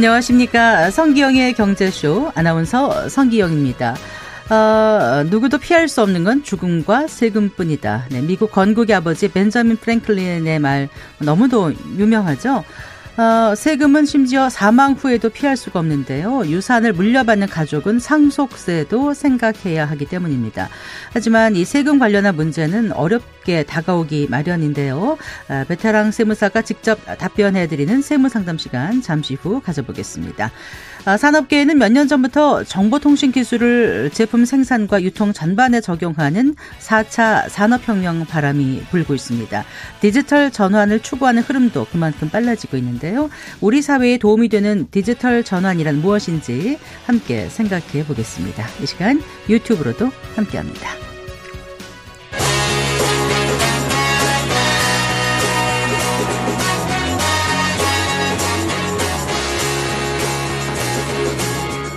안녕하십니까. 성기영의 경제쇼 아나운서 성기영입니다. 어, 누구도 피할 수 없는 건 죽음과 세금뿐이다. 네, 미국 건국의 아버지 벤자민 프랭클린의 말 너무도 유명하죠. 어, 세금은 심지어 사망 후에도 피할 수가 없는데요. 유산을 물려받는 가족은 상속세도 생각해야 하기 때문입니다. 하지만 이 세금 관련한 문제는 어렵게 다가오기 마련인데요. 아, 베테랑 세무사가 직접 답변해드리는 세무상담 시간 잠시 후 가져보겠습니다. 아, 산업계에는 몇 년 전부터 정보통신 기술을 제품 생산과 유통 전반에 적용하는 4차 산업혁명 바람이 불고 있습니다. 디지털 전환을 추구하는 흐름도 그만큼 빨라지고 있는데요. 우리 사회에 도움이 되는 디지털 전환이란 무엇인지 함께 생각해 보겠습니다. 이 시간 유튜브로도 함께 합니다.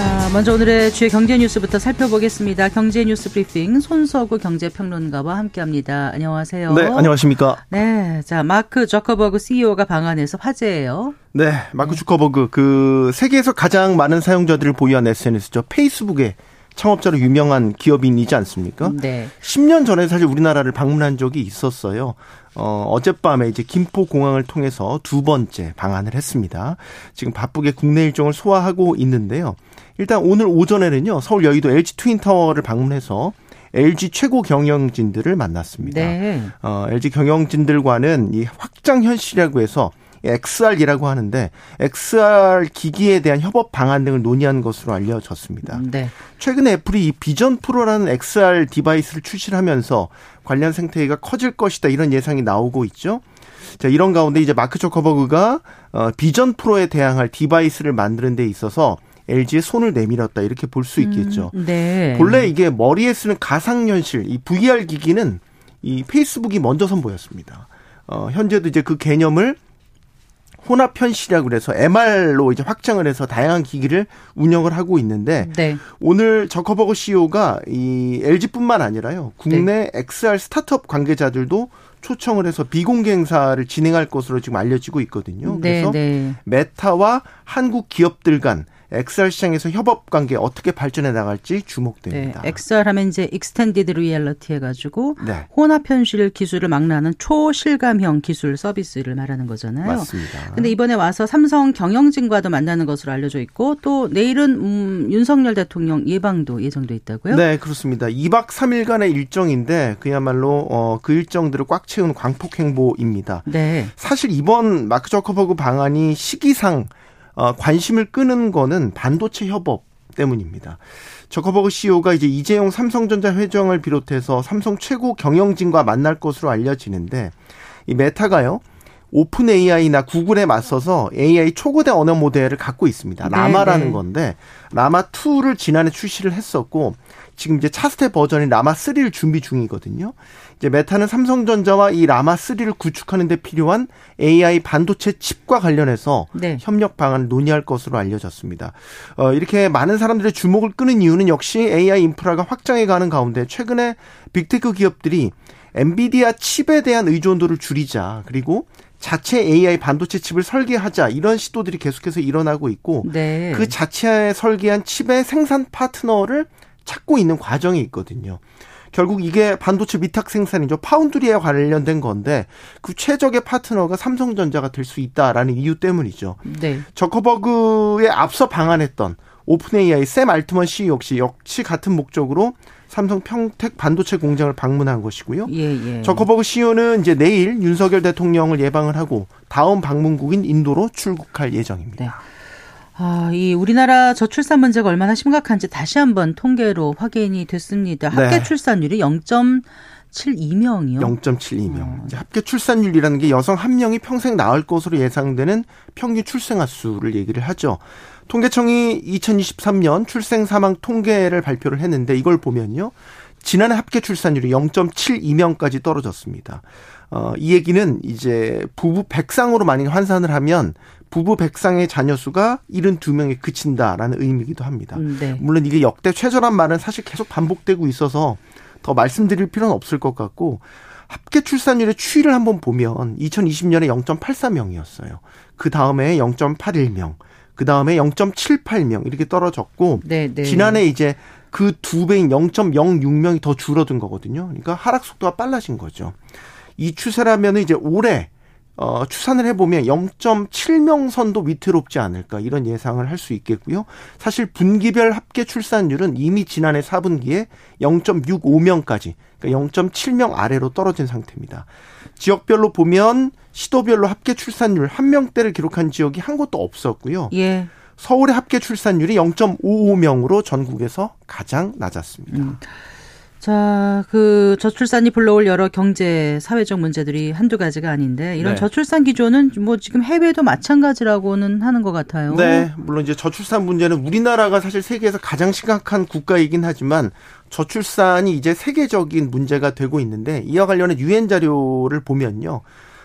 자, 먼저 오늘의 주요 경제 뉴스부터 살펴보겠습니다. 경제 뉴스 브리핑 손서구 경제평론가와 함께합니다. 안녕하세요. 네, 안녕하십니까? 네, 자 마크 저커버그 CEO가 방한해서 화제예요. 네, 마크 주커버그 그 세계에서 가장 많은 사용자들을 보유한 SNS죠. 페이스북의 창업자로 유명한 기업인이지 않습니까? 네. 10년 전에 사실 우리나라를 방문한 적이 있었어요. 어, 어젯밤에 이제 김포 공항을 통해서 두 번째 방한을 했습니다. 지금 바쁘게 국내 일정을 소화하고 있는데요. 일단 오늘 오전에는요, 서울 여의도 LG 트윈타워를 방문해서 LG 최고 경영진들을 만났습니다. 네. 어, LG 경영진들과는 이 확장 현실이라고 해서 XR이라고 하는데 XR 기기에 대한 협업 방안 등을 논의한 것으로 알려졌습니다. 네. 최근에 애플이 이 비전 프로라는 XR 디바이스를 출시하면서 관련 생태계가 커질 것이다 이런 예상이 나오고 있죠. 자, 이런 가운데 이제 마크 저커버그가 어, 비전 프로에 대항할 디바이스를 만드는 데 있어서 LG에 손을 내밀었다 이렇게 볼 수 있겠죠. 음, 네. 본래 이게 머리에 쓰는 가상현실 이 VR 기기는 이 페이스북이 먼저 선보였습니다. 어, 현재도 이제 그 개념을 혼합 현실이라고 그래서 MR로 이제 확장을 해서 다양한 기기를 운영을 하고 있는데 네. 오늘 저커버거 CEO가 이 LG뿐만 아니라요 국내 XR 스타트업 관계자들도 초청을 해서 비공개 행사를 진행할 것으로 지금 알려지고 있거든요. 네, 그래서 네. 메타와 한국 기업들 간 XR 시장에서 협업 관계 어떻게 발전해 나갈지 네. 주목됩니다. XR 하면 이제 extended reality 해가지고 네. 혼합 현실 기술을 망라하는 초실감형 기술 서비스를 말하는 거잖아요. 맞습니다. 근데 이번에 와서 삼성 경영진과도 만나는 것으로 알려져 있고 또 내일은 음, 윤석열 대통령 예방도 예정돼 있다고요? 네, 그렇습니다. 2박 3일간의 일정인데 그야말로 어, 그 일정들을 꽉 채운 광폭 행보입니다. 네. 사실 이번 마크 저커버그 방한이 시기상 어, 관심을 끄는 거는 반도체 협업 때문입니다. 저커버그 CEO가 이제 이재용 삼성전자 회장을 비롯해서 삼성 최고 경영진과 만날 것으로 알려지는데 이 메타가요. 오픈 AI나 구글에 맞서서 AI 초거대 언어 모델을 갖고 있습니다. 네, 라마라는 네. 건데 라마 2를 지난해 출시를 했었고 지금 이제 차세대 버전인 라마 3를 준비 중이거든요. 이제 메타는 삼성전자와 이 라마 3를 구축하는 데 필요한 AI 반도체 칩과 관련해서 네. 협력 방안을 논의할 것으로 알려졌습니다. 어, 이렇게 많은 사람들의 주목을 끄는 이유는 역시 AI 인프라가 확장해 가는 가운데 최근에 빅테크 기업들이 엔비디아 칩에 대한 의존도를 줄이자 그리고 자체 AI 반도체 칩을 설계하자 이런 시도들이 계속해서 일어나고 있고 네. 그 자체 설계한 칩의 생산 파트너를 찾고 있는 과정이 있거든요. 결국 이게 반도체 위탁 생산이죠. 파운드리에 관련된 건데 그 최적의 파트너가 삼성전자가 될 수 있다라는 이유 때문이죠. 네. 저커버그에 앞서 방한했던 오픈 AI 샘 알트먼 씨 역시 역시 같은 목적으로 삼성 평택 반도체 공장을 방문한 것이고요. 예, 예. 저커버그 CEO는 이제 내일 윤석열 대통령을 예방을 하고 다음 방문국인 인도로 출국할 예정입니다. 네. 아, 이 우리나라 저출산 문제가 얼마나 심각한지 다시 한번 통계로 확인이 됐습니다. 합계 네. 출산율이 0.72명이요. 0.72명. 어. 합계 출산율이라는 게 여성 한 명이 평생 낳을 것으로 예상되는 평균 출생아 수를 얘기를 하죠. 통계청이 2023년 출생 사망 통계를 발표를 했는데 이걸 보면요. 지난해 합계 출산율이 0.72명까지 떨어졌습니다. 어, 이 얘기는 이제 부부 백상으로 만약에 환산을 하면 부부 백상의 자녀 수가 72명에 그친다라는 의미이기도 합니다. 음, 네. 물론 이게 역대 최저란 말은 사실 계속 반복되고 있어서 더 말씀드릴 필요는 없을 것 같고 합계 출산율의 추이를 한번 보면 2020년에 0.84명이었어요. 그 다음에 0.81명, 그 다음에 0.78명 이렇게 떨어졌고 네, 네. 지난해 이제 그 두 배인 0.06명이 더 줄어든 거거든요. 그러니까 하락 속도가 빨라진 거죠. 이 추세라면 이제 올해 어, 추산을 해보면 0.7명 선도 위태롭지 않을까 이런 예상을 할 수 있겠고요. 사실 분기별 합계 출산율은 이미 지난해 4분기에 0.65명까지 그러니까 0.7명 아래로 떨어진 상태입니다. 지역별로 보면 시도별로 합계 출산율 한 명대를 기록한 지역이 한 곳도 없었고요. 예. 서울의 합계 출산율이 0.55명으로 전국에서 가장 낮았습니다. 음. 자, 그 저출산이 불러올 여러 경제 사회적 문제들이 한두 가지가 아닌데 이런 네. 저출산 기조는 뭐 지금 해외도 마찬가지라고는 하는 것 같아요. 네, 물론 이제 저출산 문제는 우리나라가 사실 세계에서 가장 심각한 국가이긴 하지만 저출산이 이제 세계적인 문제가 되고 있는데 이와 관련해 유엔 자료를 보면요.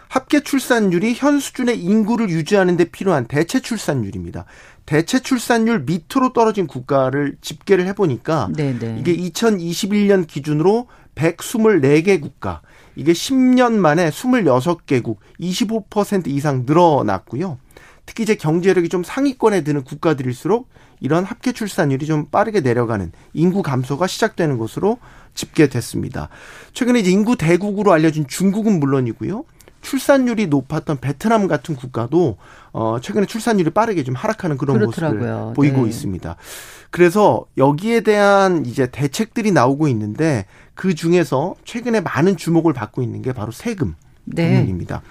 합계 출산율이 현 수준의 인구를 유지하는 데 필요한 대체 출산율입니다. 대체 출산율 밑으로 떨어진 국가를 집계를 해보니까 네, 네. 이게 2021년 기준으로 124개 국가, 이게 10년 만에 26개국, 25% 이상 늘어났고요. 특히 이제 경제력이 좀 상위권에 드는 국가들일수록 이런 합계 출산율이 좀 빠르게 내려가는 인구 감소가 시작되는 것으로 집계됐습니다. 최근에 이제 인구 대국으로 알려진 중국은 물론이고요. 출산율이 높았던 베트남 같은 국가도 어 최근에 출산율이 빠르게 좀 하락하는 그런 그렇더라고요. 모습을 보이고 네. 있습니다. 그래서 여기에 대한 이제 대책들이 나오고 있는데 그 중에서 최근에 많은 주목을 받고 있는 게 바로 세금 네. 부분입니다.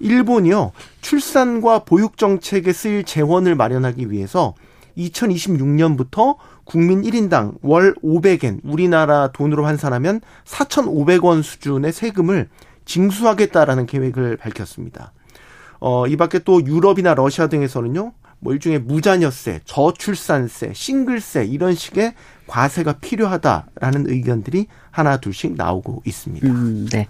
일본이요 출산과 보육 정책에 쓰일 재원을 마련하기 위해서 2026년부터 국민 1인당 월 500엔 우리나라 돈으로 환산하면 4,500원 수준의 세금을 징수하겠다라는 계획을 밝혔습니다. 어, 이 밖에 또 유럽이나 러시아 등에서는요, 뭐 일종의 무자녀세, 저출산세, 싱글세 이런 식의 과세가 필요하다라는 의견들이 하나 둘씩 나오고 있습니다. 음, 네.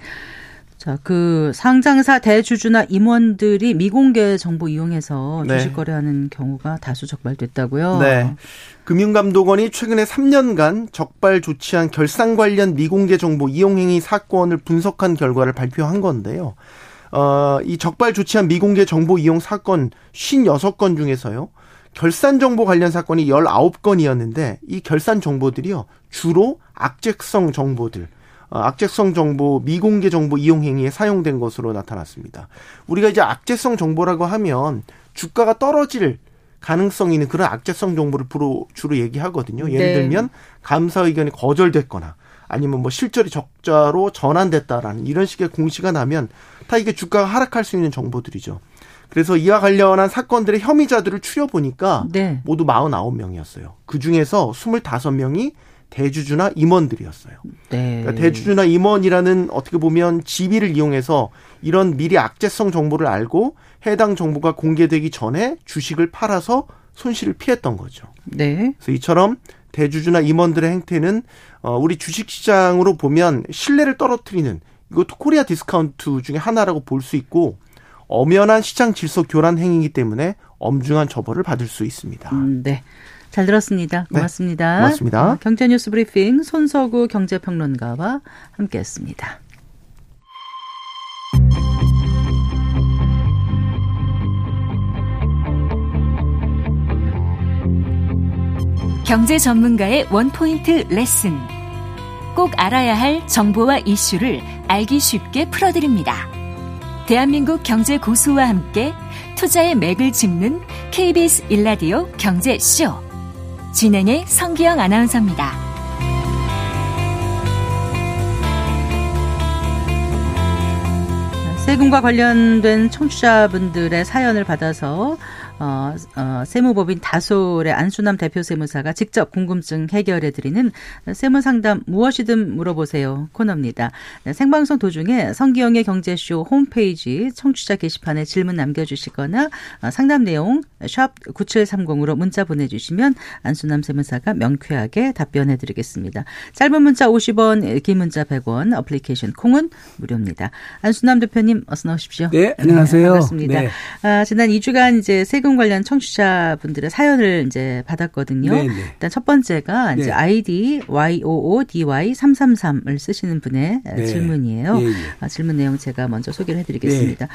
자, 그 상장사 대주주나 임원들이 미공개 정보 이용해서 네. 주식 거래하는 경우가 다수 적발됐다고요. 네. 금융감독원이 최근에 3년간 적발 조치한 결산 관련 미공개 정보 이용 행위 사건을 분석한 결과를 발표한 건데요. 어, 이 적발 조치한 미공개 정보 이용 사건 56건 중에서요. 결산 정보 관련 사건이 19건이었는데 이 결산 정보들이요. 주로 악재성 정보들 어, 악재성 정보, 미공개 정보 이용 행위에 사용된 것으로 나타났습니다. 우리가 이제 악재성 정보라고 하면 주가가 떨어질 가능성이 있는 그런 악재성 정보를 주로, 주로 얘기하거든요. 예를 네. 들면 감사 의견이 거절됐거나 아니면 뭐 실절이 적자로 전환됐다라는 이런 식의 공시가 나면 다 이게 주가가 하락할 수 있는 정보들이죠. 그래서 이와 관련한 사건들의 혐의자들을 추려보니까 네. 모두 49명이었어요. 그 중에서 25명이 대주주나 임원들이었어요. 네. 그러니까 대주주나 임원이라는 어떻게 보면 지위를 이용해서 이런 미리 악재성 정보를 알고 해당 정보가 공개되기 전에 주식을 팔아서 손실을 피했던 거죠. 네. 그래서 이처럼 대주주나 임원들의 행태는 어 우리 주식 시장으로 보면 신뢰를 떨어뜨리는 이것도 코리아 디스카운트 중에 하나라고 볼 수 있고 엄연한 시장 질서 교란 행위이기 때문에 엄중한 처벌을 받을 수 있습니다. 음, 네. 잘 들었습니다. 네, 고맙습니다. 고맙습니다. 어, 경제뉴스 브리핑 손서구 경제평론가와 함께했습니다. 경제 전문가의 원포인트 레슨. 꼭 알아야 할 정보와 이슈를 알기 쉽게 풀어드립니다. 대한민국 경제 고수와 함께 투자의 맥을 짚는 KBS 일라디오 경제쇼. 진행의 성기영 아나운서입니다. 세금과 관련된 청취자분들의 사연을 받아서 어, 어, 세무법인 다솔의 안수남 대표 세무사가 직접 궁금증 해결해 드리는 세무 상담 무엇이든 물어보세요 코너입니다. 네, 생방송 도중에 성기영의 경제쇼 홈페이지 청취자 게시판에 질문 남겨주시거나 어, 상담 내용 샵 9730으로 문자 보내주시면 안수남 세무사가 명쾌하게 답변해 드리겠습니다. 짧은 문자 50원, 긴 문자 100원, 어플리케이션 콩은 무료입니다. 안수남 대표님 어서 나오십시오. 네, 안녕하세요. 네, 반갑습니다. 네. 아, 지난 2주간 이제 세금 관련 청취자분들의 사연을 이제 받았거든요. 네, 네. 일단 첫 번째가 이제 네. 아이디 YOODY 333을 쓰시는 분의 네. 질문이에요. 예, 예. 아, 질문 내용 제가 먼저 소개를 해드리겠습니다.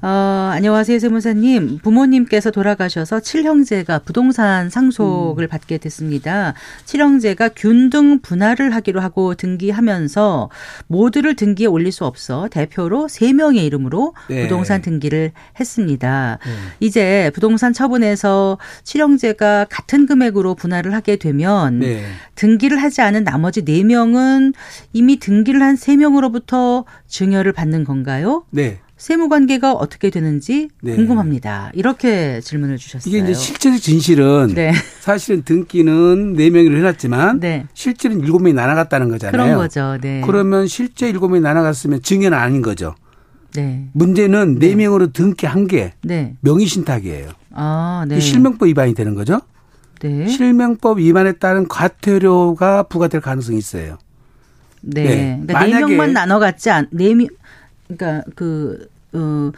어, 안녕하세요, 세무사님. 부모님께서 돌아가셔서 칠형제가 부동산 상속을 음. 받게 됐습니다. 칠형제가 균등 분할을 하기로 하고 등기하면서 모두를 등기에 올릴 수 없어 대표로 3명의 이름으로 네. 부동산 등기를 했습니다. 네. 이제 부동산 처분에서 칠형제가 같은 금액으로 분할을 하게 되면 네. 등기를 하지 않은 나머지 4명은 이미 등기를 한 3명으로부터 증여를 받는 건가요? 네. 세무 관계가 어떻게 되는지 네. 궁금합니다. 이렇게 질문을 주셨어요. 이게 이제 실제적 진실은 네. 사실은 등기는 4명으로 해놨지만 네. 실제는 7명이 나눠갔다는 거잖아요. 그런 거죠. 네. 그러면 실제 7명이 나눠갔으면 증여는 아닌 거죠. 네. 문제는 네, 네 명으로 등기한 게 네. 명의신탁이에요. 아, 네. 실명법 위반이 되는 거죠. 네. 실명법 위반에 따른 과태료가 부과될 가능성이 있어요. 네. 네. 그러니까 네 명만 나눠 갔지 않, 네 명, 그러니까 그, 어.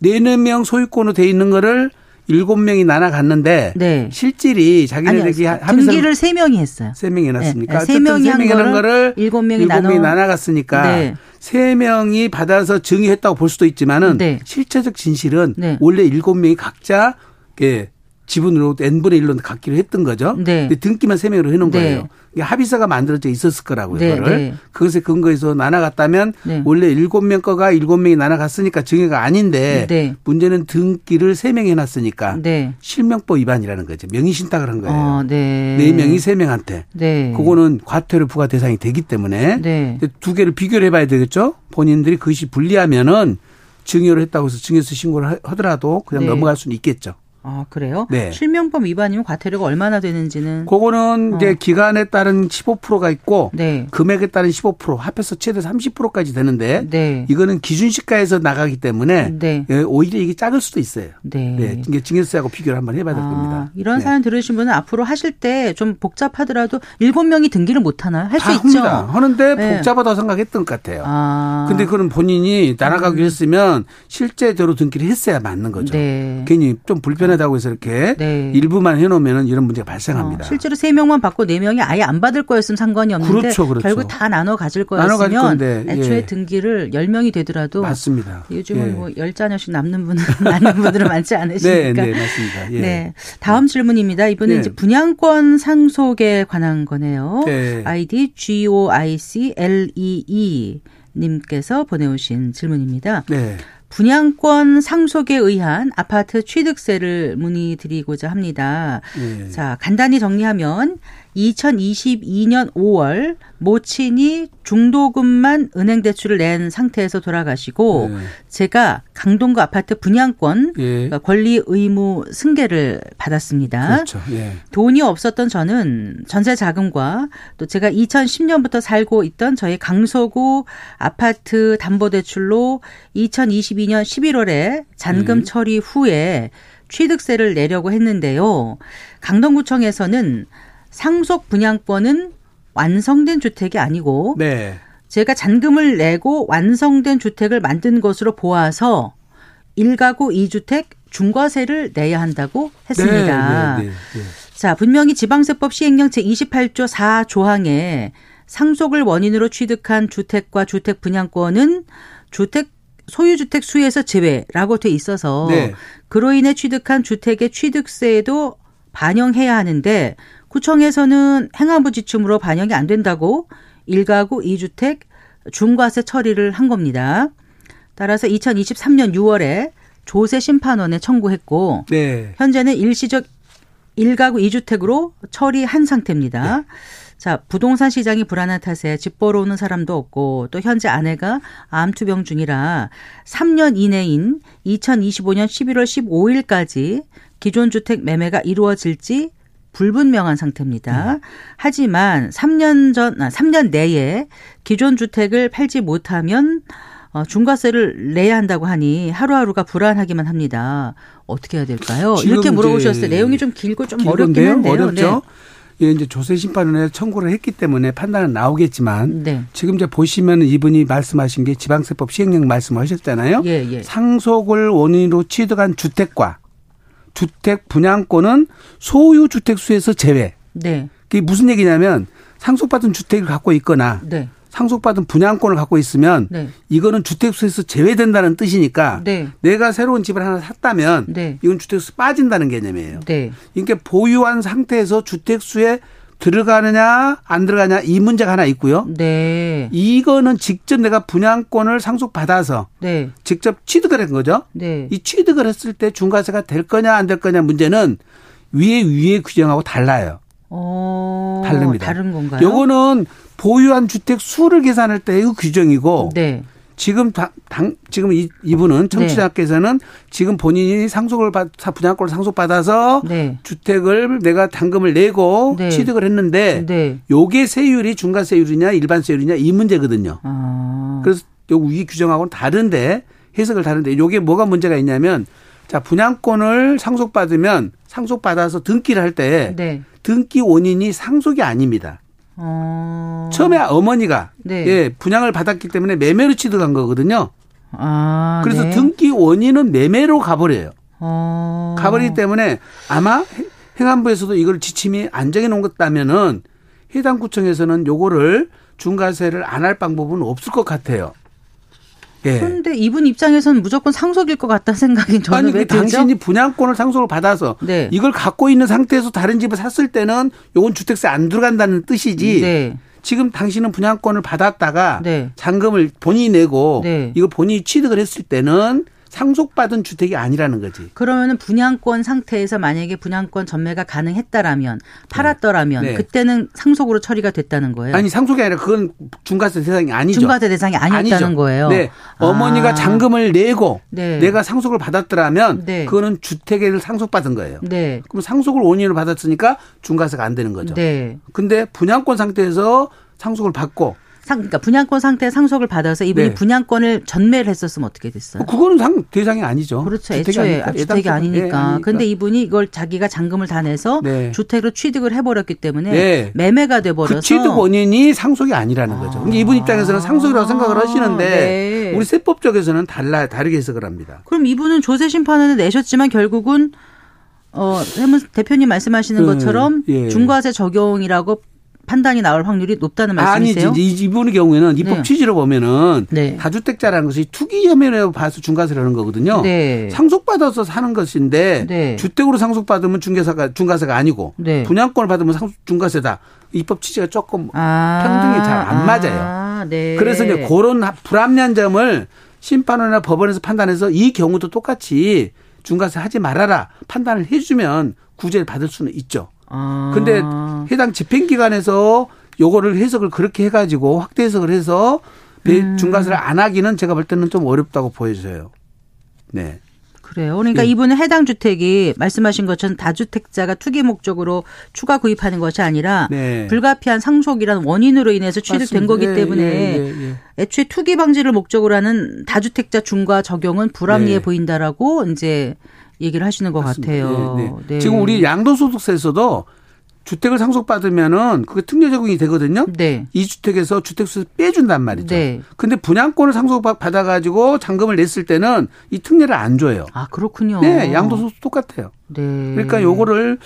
네네 명 소유권으로 돼 있는 거를 일곱 명이 나눠 갔는데 네. 실질이 자기네들이 등기를 세 명이 했어요. 세 명이 해놨습니까? 네. 세 명이 한 거를 일곱 명이 나눠 나눠 갔으니까 네. 세 명이 받아서 증의했다고 볼 수도 있지만은 네. 실체적 진실은 네. 원래 일곱 명이 각자 예, 지분으로 n분의 1로 갖기로 했던 거죠. 네. 근데 등기만 3명으로 해놓은 네. 거예요. 합의서가 만들어져 있었을 거라고요. 네. 그거를. 네. 그것에 근거해서 나눠갔다면 네. 원래 7명 거가 7명이 나눠갔으니까 증여가 아닌데 네. 문제는 등기를 3명이 해놨으니까 네. 실명법 위반이라는 거죠. 명의신탁을 한 거예요. 어, 네. 4명이 3명한테. 네. 그거는 과태료 부과 대상이 되기 때문에 네. 두 개를 비교를 해봐야 되겠죠. 본인들이 그것이 불리하면은 증여를 했다고 해서 증여서 신고를 하더라도 그냥 넘어갈 수는 있겠죠. 아, 그래요? 네. 실명법 위반이면 과태료가 얼마나 되는지는 그거는 어. 이제 기간에 따른 15%가 있고 네. 금액에 따른 15% 합해서 최대 30%까지 되는데 네. 이거는 기준 시가에서 나가기 때문에 네. 예, 오히려 이게 작을 수도 있어요. 네. 네. 이게 증여세하고 비교를 한번 해 봐야 될 아, 겁니다. 이런 네. 사연 들으신 분은 앞으로 하실 때 좀 복잡하더라도 7명이 등기를 못 하나 할 수 있죠. 하는데 네. 복잡하다고 생각했던 것 같아요. 아. 근데 그건 본인이 날아가기로 음. 했으면 실제대로 등기를 했어야 맞는 거죠. 괜히 좀 불편 불편하다고 해서 이렇게 네. 일부만 해놓으면 이런 문제가 발생합니다. 어, 실제로 3명만 받고 4명이 아예 안 받을 거였으면 상관이 없는데 그렇죠, 그렇죠. 결국 다 나눠 가질 거였으면 나눠 건데, 애초에 예. 등기를 10명이 되더라도 맞습니다. 요즘은 예. 뭐 10자녀씩 남는 분은 많은 분들은 많지 않으시니까. 네, 네, 맞습니다. 예. 네. 다음 질문입니다. 이번에 네. 이제 분양권 상속에 관한 거네요. 네. 아이디 GOICLEE 님께서 보내오신 질문입니다. 네. 분양권 상속에 의한 아파트 취득세를 문의드리고자 합니다. 네. 자, 간단히 정리하면 2022년 5월 모친이 중도금만 은행 대출을 낸 상태에서 돌아가시고 네. 제가 강동구 아파트 분양권 예. 그러니까 권리 의무 승계를 받았습니다. 그렇죠. 예. 돈이 없었던 저는 전세 자금과 또 제가 2010년부터 살고 있던 저희 강서구 아파트 담보 대출로 2022년 11월에 잔금 음. 처리 후에 취득세를 내려고 했는데요. 강동구청에서는 상속 분양권은 완성된 주택이 아니고 네. 제가 잔금을 내고 완성된 주택을 만든 것으로 보아서 1가구 2주택 중과세를 내야 한다고 했습니다. 네, 네, 네, 네, 자, 분명히 지방세법 시행령 제28조 4조항에 상속을 원인으로 취득한 주택과 주택 분양권은 주택 소유주택 수에서 제외라고 돼 있어서 네. 그로 인해 취득한 주택의 취득세에도 반영해야 하는데 구청에서는 행안부 지침으로 반영이 안 된다고 1가구 2주택 중과세 처리를 한 겁니다. 따라서 2023년 6월에 조세 심판원에 청구했고 네. 현재는 일시적 1가구 2주택으로 처리한 상태입니다. 네. 자, 부동산 시장이 불안한 탓에 집 보러 오는 사람도 없고 또 현재 아내가 암투병 중이라 3년 이내인 2025년 11월 15일까지 기존 주택 매매가 이루어질지 불분명한 상태입니다. 음. 하지만 3년 전, 아, 3년 내에 기존 주택을 팔지 못하면 어, 중과세를 내야 한다고 하니 하루하루가 불안하기만 합니다. 어떻게 해야 될까요? 이렇게 물어보셨어요. 내용이 좀 길고 좀 어렵긴 한데요. 어렵죠. 네. 예, 이제 조세 심판원에 청구를 했기 때문에 판단은 나오겠지만 네. 지금 이제 보시면 이분이 말씀하신 게 지방세법 시행령 말씀하셨잖아요. 예, 예. 상속을 원인으로 취득한 주택과 주택 분양권은 소유 주택 수에서 제외. 네. 그게 무슨 얘기냐면 상속받은 주택을 갖고 있거나 네. 상속받은 분양권을 갖고 있으면 네. 이거는 주택수에서 제외된다는 뜻이니까 네. 내가 새로운 집을 하나 샀다면 네. 이건 주택수 빠진다는 개념이에요. 네. 그러니까 보유한 상태에서 주택수에 들어가느냐 안 들어가냐 이 문제가 하나 있고요. 네. 이거는 직접 내가 분양권을 상속받아서 네. 직접 취득을 한 거죠. 네. 이 취득을 했을 때 중과세가 될 거냐 안 될 거냐 문제는 위에 위에 규정하고 달라요. 어, 다릅니다. 다른 건가요? 요거는 보유한 주택 수를 계산할 때의 규정이고 네. 지금 당, 당 지금 이, 이분은 청취자께서는 네. 지금 본인이 상속을 받 분양권을 상속받아서 네. 주택을 내가 당금을 내고 네. 취득을 했는데 네. 요게 세율이 중과세율이냐 일반세율이냐 이 문제거든요. 아. 그래서 요위 규정하고는 다른데 해석을 다른데 요게 뭐가 문제가 있냐면 자 분양권을 상속받으면 상속받아서 등기를 할때 네. 등기 원인이 상속이 아닙니다. 어... 처음에 어머니가 네. 예, 분양을 받았기 때문에 매매로 취득한 거거든요. 아, 그래서 네. 등기 원인은 매매로 가버려요. 어... 가버리기 때문에 아마 행안부에서도 이걸 지침이 안 정해 놓은 것다면은 해당 구청에서는 요거를 중과세를 안 할 방법은 없을 것 같아요. 예. 그런데 이분 입장에서는 무조건 상속일 것 같다는 생각이 저는 아니, 왜 들죠? 당신이 분양권을 상속을 받아서 네. 이걸 갖고 있는 상태에서 다른 집을 샀을 때는 요건 주택세 안 들어간다는 뜻이지. 네. 지금 당신은 분양권을 받았다가 네. 잔금을 본인이 내고 네. 이걸 본인이 취득을 했을 때는 상속받은 주택이 아니라는 거지. 그러면은 분양권 상태에서 만약에 분양권 전매가 가능했다라면 팔았더라면 네. 그때는 상속으로 처리가 됐다는 거예요. 아니 상속이 아니라 그건 중과세 대상이 아니죠. 중과세 대상이 아니었다는 아니죠. 거예요. 네. 어머니가 아. 잔금을 내고 네. 내가 상속을 받았더라면 네. 그거는 주택을 상속받은 거예요. 네. 그럼 상속을 원인으로 받았으니까 중과세가 안 되는 거죠. 네. 근데 분양권 상태에서 상속을 받고 상, 그러니까 분양권 상태 상속을 받아서 이분이 네. 분양권을 전매를 했었으면 어떻게 됐어요? 그거는 상, 대상이 아니죠. 그렇죠. 애초에 아니니까. 주택이 아니니까. 네, 근데 이분이 이걸 자기가 잔금을 다 내서 네. 주택으로 취득을 해버렸기 때문에 네. 매매가 돼버려서 그 취득 원인이 상속이 아니라는 아. 거죠. 이분 입장에서는 상속이라고 생각을 하시는데 네. 우리 세법 적에서는 달라 다르게 해석을 합니다. 그럼 이분은 조세 심판을 내셨지만 결국은 어, 대표님 말씀하시는 그, 것처럼 예. 중과세 적용이라고 판단이 나올 확률이 높다는 말씀이세요? 아니지. 이분의 경우에는 입법 네. 취지로 보면은 네. 다주택자라는 것이 투기 혐의로 봐서 중과세를 하는 거거든요. 네. 상속받아서 사는 것인데 네. 주택으로 상속받으면 중개사가 중과세가 아니고 네. 분양권을 받으면 상속 중과세다. 입법 취지가 조금 아. 평등이 잘 안 맞아요. 아, 네. 그래서 이제 그런 불합리한 점을 심판원이나 법원에서 판단해서 이 경우도 똑같이 중과세 하지 말아라 판단을 해주면 구제를 받을 수는 있죠. 아. 근데 해당 집행기관에서 요거를 해석을 그렇게 해가지고 확대 해석을 해서 음. 중과세를 안 하기는 제가 볼 때는 좀 어렵다고 보여져요. 네. 그래요. 그러니까 예. 이분은 해당 주택이 말씀하신 것처럼 다주택자가 투기 목적으로 추가 구입하는 것이 아니라 네. 불가피한 상속이라는 원인으로 인해서 취득된. 거기 예, 때문에 예, 예, 예, 애초에 투기 방지를 목적으로 하는 다주택자 중과 적용은 불합리해 네. 보인다라고 이제 얘기를 하시는 것 맞습니다. 같아요. 네, 네. 네. 지금 우리 양도소득세에서도 주택을 상속받으면은 그게 특례 적용이 되거든요. 네. 이 주택에서 주택수 빼준단 말이죠. 네. 근데 분양권을 상속받아 가지고 잔금을 냈을 때는 이 특례를 안 줘요. 아 그렇군요. 네, 양도소득 똑같아요. 네. 그러니까 요거를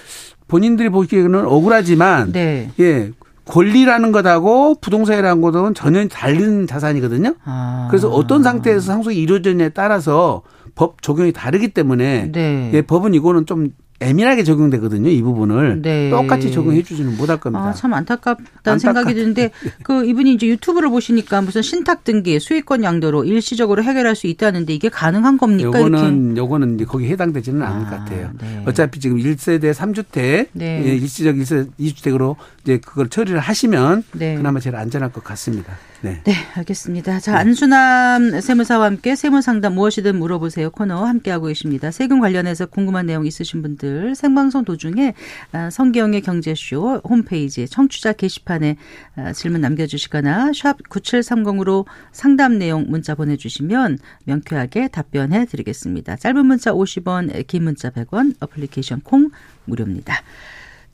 본인들이 보기에는 억울하지만 네. 예. 권리라는 것하고 부동산이라는 것은 전혀 다른 자산이거든요. 아. 그래서 어떤 상태에서 상속이 이루어졌냐에 따라서 법 적용이 다르기 때문에 네. 예, 법은 이거는 좀 예민하게 적용되거든요. 이 부분을 네. 똑같이 적용해 주지는 못할 겁니다. 아, 참 안타깝다는 안타깝... 생각이 드는데 그 이분이 이제 유튜브를 보시니까 무슨 신탁 등기, 수익권 양도로 일시적으로 해결할 수 있다는데 이게 가능한 겁니까? 요거는 이렇게? 요거는 이제 거기 해당되지는 아, 않을 것 같아요. 네. 어차피 지금 1세대 3주택 네. 예, 일시적 1세 2주택으로 이제 그걸 처리를 하시면 네. 그나마 제일 안전할 것 같습니다. 네. 네, 알겠습니다. 자, 안수남 세무사와 함께 세무상담 무엇이든 물어보세요 코너 함께하고 계십니다. 세금 관련해서 궁금한 내용 있으신 분들 생방송 도중에 아, 성기영의 경제쇼 홈페이지 청취자 게시판에 아, 질문 남겨주시거나 샵 9730으로 상담 내용 문자 보내주시면 명쾌하게 답변해 드리겠습니다. 짧은 문자 50원, 긴 문자 100원, 어플리케이션 콩 무료입니다.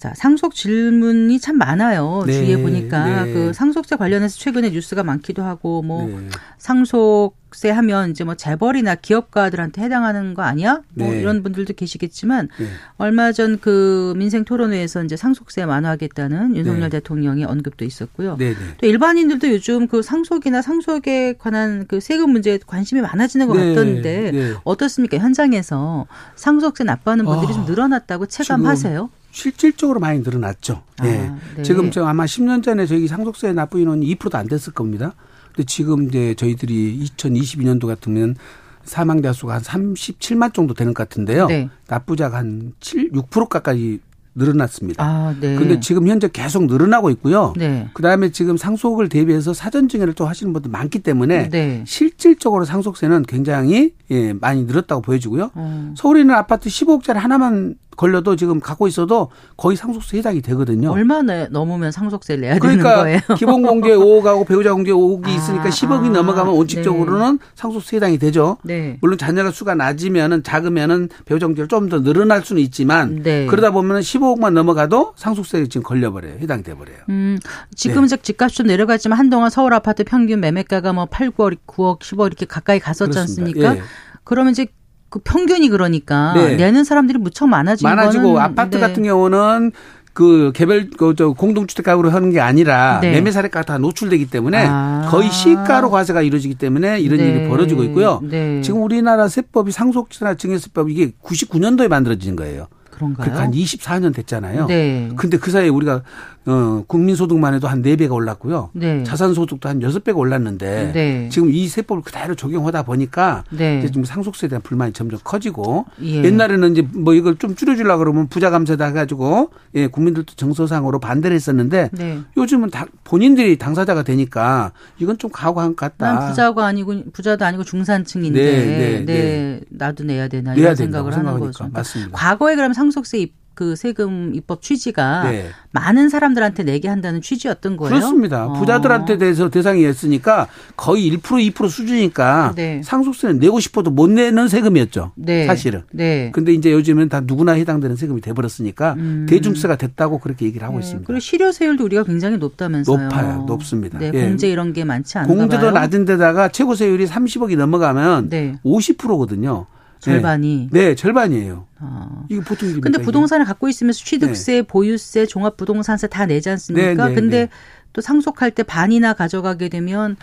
자, 상속 질문이 참 많아요. 네, 주위에 보니까 네. 그 상속세 관련해서 최근에 뉴스가 많기도 하고 뭐 네. 상속세 하면 이제 뭐 재벌이나 기업가들한테 해당하는 거 아니야? 뭐 네. 이런 분들도 계시겠지만 네. 얼마 전 그 민생 토론회에서 이제 상속세 완화하겠다는 윤석열 네. 대통령의 언급도 있었고요. 또 일반인들도 요즘 그 상속이나 상속에 관한 그 세금 문제에 관심이 많아지는 것 같던데 어떻습니까? 현장에서 상속세 납부하는 분들이 아, 좀 늘어났다고 체감하세요? 실질적으로 많이 늘어났죠. 아, 네. 네. 지금 저 아마 10년 전에 저희 상속세 납부 인원이 2%도 안 됐을 겁니다. 근데 지금 이제 저희들이 2022년도 같으면 사망자 수가 한 37만 정도 되는 것 같은데요. 네. 납부자가 한 7, 6% 가까이 늘어났습니다. 아, 네. 근데 지금 현재 계속 늘어나고 있고요. 네. 그다음에 지금 상속을 대비해서 사전 증여를 또 하시는 분들 많기 때문에 네. 실질적으로 상속세는 굉장히 예, 많이 늘었다고 보여지고요. 음. 서울에 있는 아파트 15억짜리 하나만 걸려도 지금 갖고 있어도 거의 상속세 해당이 되거든요. 얼마나 넘으면 상속세를 내야 그러니까 되는 거예요? 기본 공제 5억 하고 배우자 공제 5억이 아, 있으니까 10억이 아, 넘어가면 원칙적으로는 네. 상속세 해당이 되죠. 네. 물론 자녀가 수가 낮으면은 작으면은 배우자 공제를 좀 더 늘어날 수는 있지만 네. 그러다 보면은 15억만 넘어가도 상속세에 지금 걸려버려요. 해당이 돼버려요. 음, 지금 은 네. 집값이 좀 내려갔지만 한동안 서울 아파트 평균 매매가가 뭐 8, 9억, 9억, 10억 이렇게 가까이 갔었지 그렇습니다. 않습니까? 예. 그러면 이제 그 평균이 그러니까 네. 내는 사람들이 무척 많아지고 많아지고 거는, 아파트 네. 같은 경우는 그 개별 그저 공동주택 가구로 하는 게 아니라 네. 매매 사례가 다 노출되기 때문에 아. 거의 시가로 과세가 이루어지기 때문에 이런 네. 일이 벌어지고 있고요. 네. 지금 우리나라 세법이 상속세나 증여세법 이게 99년도에 만들어진 거예요. 그런가요? 그러니까 한 24년 됐잖아요. 네. 근데 그 사이에 우리가 어 국민소득만 해도 한 4배가 올랐고요. 네. 자산소득도 한 6배가 올랐는데 네. 지금 이 세법을 그대로 적용하다 보니까 네. 이제 좀 상속세에 대한 불만이 점점 커지고 예. 옛날에는 이제 뭐 이걸 좀 줄여주려 그러면 부자 감세다 해가지고 예 국민들도 정서상으로 반대를 했었는데 네. 요즘은 다 본인들이 당사자가 되니까 이건 좀 가고한 것 같다. 난 부자가 아니고 부자도 아니고 중산층인데 네, 네, 네. 나도 내야 되나 이런 생각을 하는 거죠. 맞습니다. 과거에 그럼 상속세 입 그 세금 입법 취지가 네. 많은 사람들한테 내게 한다는 취지였던 거예요. 그렇습니다. 어. 부자들한테 대해서 대상이었으니까 거의 1% 2% 수준이니까 네. 상속세는 내고 싶어도 못 내는 세금이었죠. 네. 사실은. 네. 근데 이제 요즘은 다 누구나 해당되는 세금이 돼 버렸으니까 음. 대중세가 됐다고 그렇게 얘기를 하고 네. 있습니다. 그리고 실효세율도 우리가 굉장히 높다면서요. 높아요. 높습니다. 네, 예. 공제 이런 게 많지 않나 공제도 봐요. 낮은 데다가 최고세율이 30억이 넘어가면 네. 50%거든요. 절반이. 네, 네 절반이에요. 아. 이거 보통 일입니까? 근데 부동산을 갖고 있으면서 취득세, 네. 보유세, 종합부동산세 다 내지 않습니까? 네, 네, 근데 네. 또 상속할 때 반이나 가져가게 되면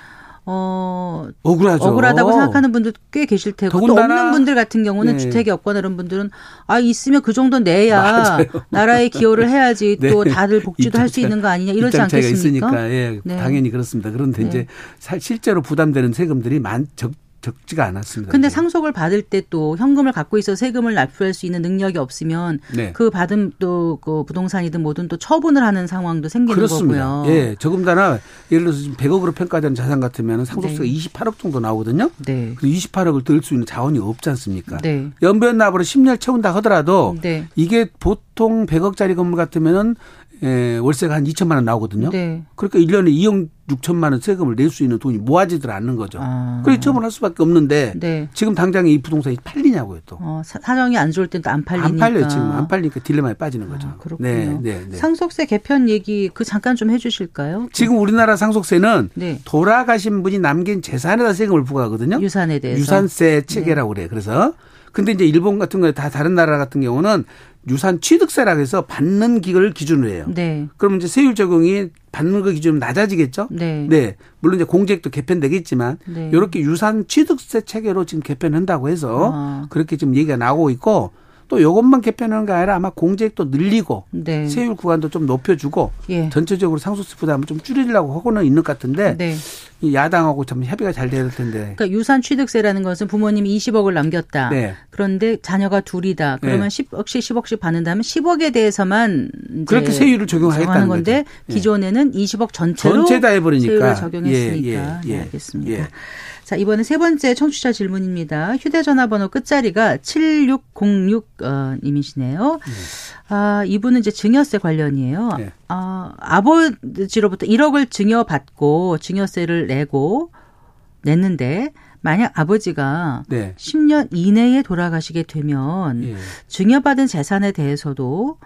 어 억울하죠. 억울하다고 생각하는 분들 꽤 계실 테고 또 없는 분들 같은 경우는 네. 주택이 없거나 이런 분들은 아 있으면 그 정도 내야 맞아요. 나라에 기여를 해야지 네. 또 다들 복지도 할 수 있는 거 아니냐 이러지 않겠습니까? 있으니까 예, 네. 당연히 그렇습니다. 그런데 네. 이제 실제로 부담되는 세금들이 많 적, 적지가 않았습니다. 근데 상속을 받을 때 또 현금을 갖고 있어 세금을 납부할 수 있는 능력이 없으면 네. 그 받은 또 그 부동산이든 뭐든 또 처분을 하는 상황도 생기는 그렇습니다. 거고요. 예, 조금더나 예를 들어서 지금 100억으로 평가되는 자산 같으면 상속세가 네. 28억 정도 나오거든요. 네. 그 28억을 들 수 있는 자원이 없지 않습니까? 네. 연변 납으로 10년 채운다 하더라도 네. 이게 보통 100억짜리 건물 같으면은 예, 월세가 한 2천만 원 나오거든요. 네. 그러니까 1년에 2억 6천만 원 세금을 낼 수 있는 돈이 모아지들 않는 거죠. 아. 그래서 처분할 수밖에 없는데 네. 지금 당장 이 부동산이 팔리냐고요 또. 어, 사정이 안 좋을 땐 또 안 팔리니까. 안 팔려 지금 안 팔리니까 딜레마에 빠지는 거죠. 아, 그렇군요. 네, 네, 네. 상속세 개편 얘기 그 잠깐 좀 해주실까요? 지금 우리나라 상속세는 네. 돌아가신 분이 남긴 재산에다 세금을 부과하거든요. 유산에 대해서. 유산세 체계라고 그래요. 그래서 근데 이제 일본 같은 거에 다 다른 나라 같은 경우는 유산 취득세라고 해서 받는 기간을 기준으로 해요. 네. 그러면 이제 세율 적용이 받는 거 기준은 낮아지겠죠? 네. 네. 물론 이제 공제액도 개편되겠지만 네. 이렇게 유산 취득세 체계로 지금 개편한다고 해서 아. 그렇게 지금 얘기가 나오고 있고 또 요것만 개편하는 게 아니라 아마 공제액도 늘리고 네. 세율 구간도 좀 높여주고 예. 전체적으로 상속세 부담을 좀 줄이려고 하고는 있는 것 같은데 네. 이 야당하고 참 협의가 잘 돼야 될 텐데. 그러니까 유산 취득세라는 것은 부모님이 20억을 남겼다. 네. 그런데 자녀가 둘이다. 그러면 네. 10억씩 10억씩 받는다면 10억에 대해서만 그렇게 세율을 적용하겠다는 건데 거죠. 예. 기존에는 20억 전체로 전체 다 해버리니까 세율을 적용했으니까. 예, 예, 네, 알겠습니다. 예. 자, 이번에 세 번째 청취자 질문입니다. 휴대전화 번호 끝자리가 7606님이시네요. 어, 네. 아, 이분은 이제 증여세 관련이에요. 네. 아, 아버지로부터 1억을 증여받고 증여세를 내고 냈는데 만약 아버지가 네. 10년 이내에 돌아가시게 되면 예. 증여받은 재산에 대해서도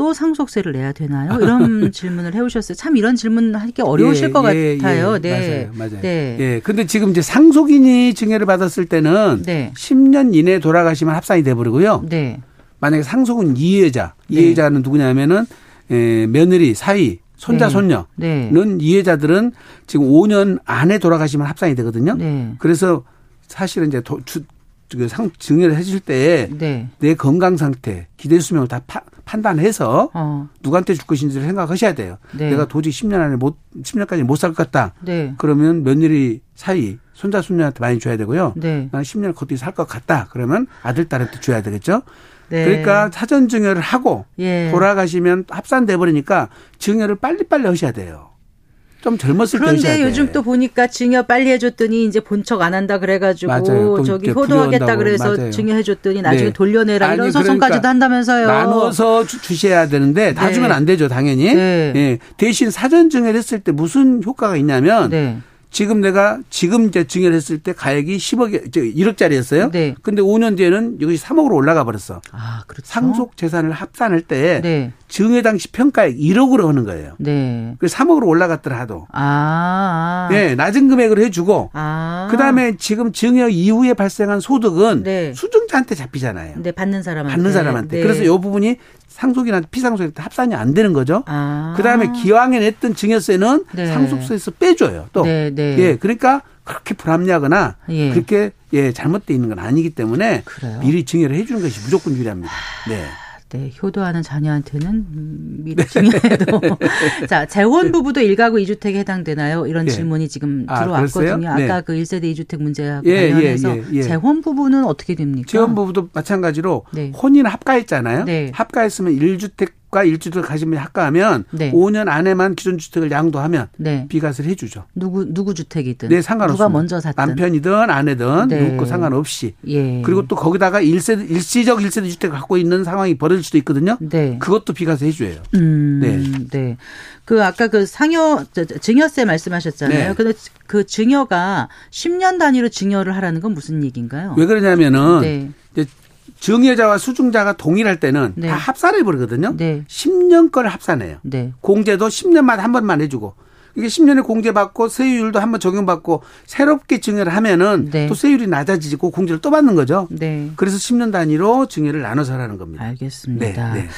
또 상속세를 내야 되나요? 이런 질문을 해오셨어요. 참 이런 질문 하기 어려우실 예, 것 예, 같아요. 예, 네. 맞아요. 맞아요. 네. 예. 근데 지금 이제 상속인이 증여를 받았을 때는 네. 10년 이내에 돌아가시면 합산이 돼버리고요. 네. 만약에 상속은 이해자, 네. 이해자는 누구냐면은 에, 며느리, 사위, 손자, 네. 손녀는 네. 이해자들은 지금 5년 안에 돌아가시면 합산이 되거든요. 네. 그래서 사실은 이제 도, 주, 그 상, 증여를 해줄 때내 네. 건강 상태, 기대 수명을 다 파, 판단해서 어. 누구한테 줄 것인지를 생각하셔야 돼요. 네. 내가 도저히 10년 안에 못 10년까지 못 살 것 같다. 네. 그러면 며느리 사이 손자 손녀한테 많이 줘야 되고요. 네. 나는 10년 거기 살 것 같다. 그러면 아들 딸한테 줘야 되겠죠. 네. 그러니까 사전 증여를 하고 예. 돌아가시면 합산돼 버리니까 증여를 빨리빨리 하셔야 돼요. 좀 젊었을 때 그런데 요즘 또 보니까 증여 빨리 해줬더니 이제 본척 안 한다 그래가지고 저기 효도하겠다 그래서 맞아요. 증여해줬더니 나중에 네. 돌려내라 아니, 이런 소송까지도 그러니까 한다면서요. 나눠서 주셔야 되는데 다 네. 주면 안 되죠 당연히. 네. 네. 대신 사전 증여를 했을 때 무슨 효과가 있냐면 네. 지금 내가 지금 이제 증여를 했을 때 가액이 10억, 1억짜리였어요. 네. 근데 5년 뒤에는 이것이 3억으로 올라가 버렸어. 아, 그렇죠. 상속 재산을 합산할 때 네. 증여 당시 평가액 1억으로 하는 거예요. 네. 그래서 3억으로 올라갔더라 도 아. 네, 낮은 금액으로 해주고. 아. 그 다음에 지금 증여 이후에 발생한 소득은 네. 수증자한테 잡히잖아요. 네, 받는 사람한테. 받는 사람한테. 네. 그래서 이 부분이 상속이나 피상속에 합산이 안 되는 거죠. 아. 그 다음에 기왕에 냈던 증여세는 네. 상속세에서 빼줘요. 또. 네, 네. 예, 그러니까 그렇게 불합리하거나 예. 그렇게 예 잘못돼 있는 건 아니기 때문에 그래요? 미리 증여를 해주는 것이 무조건 유리합니다. 네. 네, 효도하는 자녀한테는 미리 증여해도. 자, 재혼 부부도 일가구 이주택에 해당되나요? 이런 예. 질문이 지금 아, 들어왔거든요. 네. 아까 그 1세대 이주택 문제와 예, 예 관련해서 예, 예, 재혼 부부는 어떻게 됩니까? 재혼 부부도 마찬가지로 네. 혼인 합가했잖아요. 네. 합가했으면 1주택 가 일주택 가시면 합가하면 네. 5년 안에만 기존 주택을 양도하면 네. 비과세를 해주죠. 누구 누구 주택이든. 네, 상관없습니다. 누가 먼저 샀든. 남편이든 아내든 네. 누구 상관없이. 예. 그리고 또 거기다가 일세 일시적 일세대 주택을 갖고 있는 상황이 벌어질 수도 있거든요. 네. 그것도 비과세 해줘요. 음, 네. 네. 그 아까 그 상여 증여세 말씀하셨잖아요. 네. 근데 그 증여가 10년 단위로 증여를 하라는 건 무슨 얘기인가요? 왜 그러냐면은 네. 증여자와 수중자가 동일할 때는 네. 다 합산해 버리거든요. 네. 10년 거를 합산해요. 네. 공제도 10년마다 한 번만 해주고 이게 10년에 공제받고 세율도 한 번 적용받고 새롭게 증여를 하면은 네. 또 세율이 낮아지고 공제를 또 받는 거죠. 네. 그래서 10년 단위로 증여를 나눠서 하라는 겁니다. 알겠습니다. 네. 네.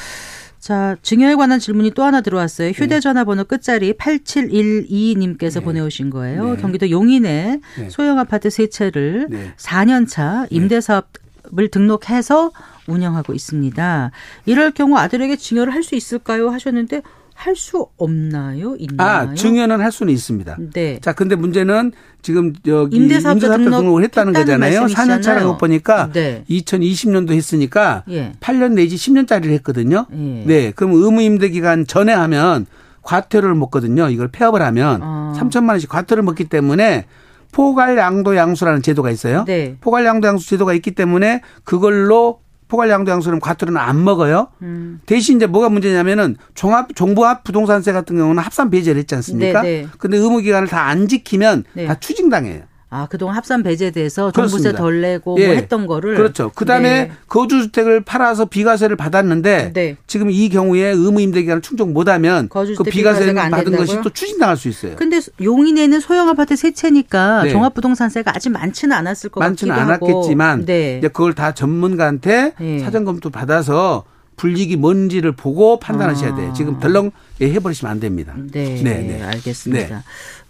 자, 증여에 관한 질문이 또 하나 들어왔어요. 네. 휴대전화 번호 끝자리 8712님께서 네. 보내오신 거예요. 경기도 용인에 소형 아파트 세 채를 4년 차 임대사업 을 등록해서 운영하고 있습니다. 이럴 경우 아들에게 증여를 할 수 있을까요? 하셨는데 할 수 없나요? 있나요? 아, 증여는 할 수는 있습니다. 네. 자, 근데 문제는 지금 여기 임대사업자 등록, 을 했다는 거잖아요. 4년 차라고 보니까 네. 2020년도 했으니까 예. 8년 내지 10년짜리를 했거든요. 예. 네. 그럼 의무 임대 기간 전에 하면 과태료를 먹거든요. 이걸 폐업을 하면 어. 3천만 원씩 과태료를 먹기 때문에 포괄 양도 양수라는 제도가 있어요. 네. 포괄 양도 양수 제도가 있기 때문에 그걸로 포괄 양도 양수는 과태료는 안 먹어요. 음. 대신 이제 뭐가 문제냐면은 종합 종부합 부동산세 같은 경우는 합산 배제를 했지 않습니까? 네, 네. 근데 의무 기간을 다 안 지키면 네. 다 추징당해요. 아, 그동안 합산 배제돼서 종부세 덜 내고 예. 뭐 했던 거를 그렇죠. 그다음에 네. 거주주택을 팔아서 비과세를 받았는데 네. 지금 이 경우에 의무 임대 기간을 충족 못 하면 그 비과세를 받은? 것이 또 추진당할 수 있어요. 근데 용인에는 소형 아파트 세 채니까 네. 종합 부동산세가 아직 많지는 않았을 것 많지는 같기도 않았겠지만 네. 이제 그걸 다 전문가한테 네. 사전 검토 받아서 불이익이 뭔지를 보고 판단하셔야 돼요. 지금 덜렁 해버리시면 안 됩니다. 네, 네, 네. 알겠습니다. 네.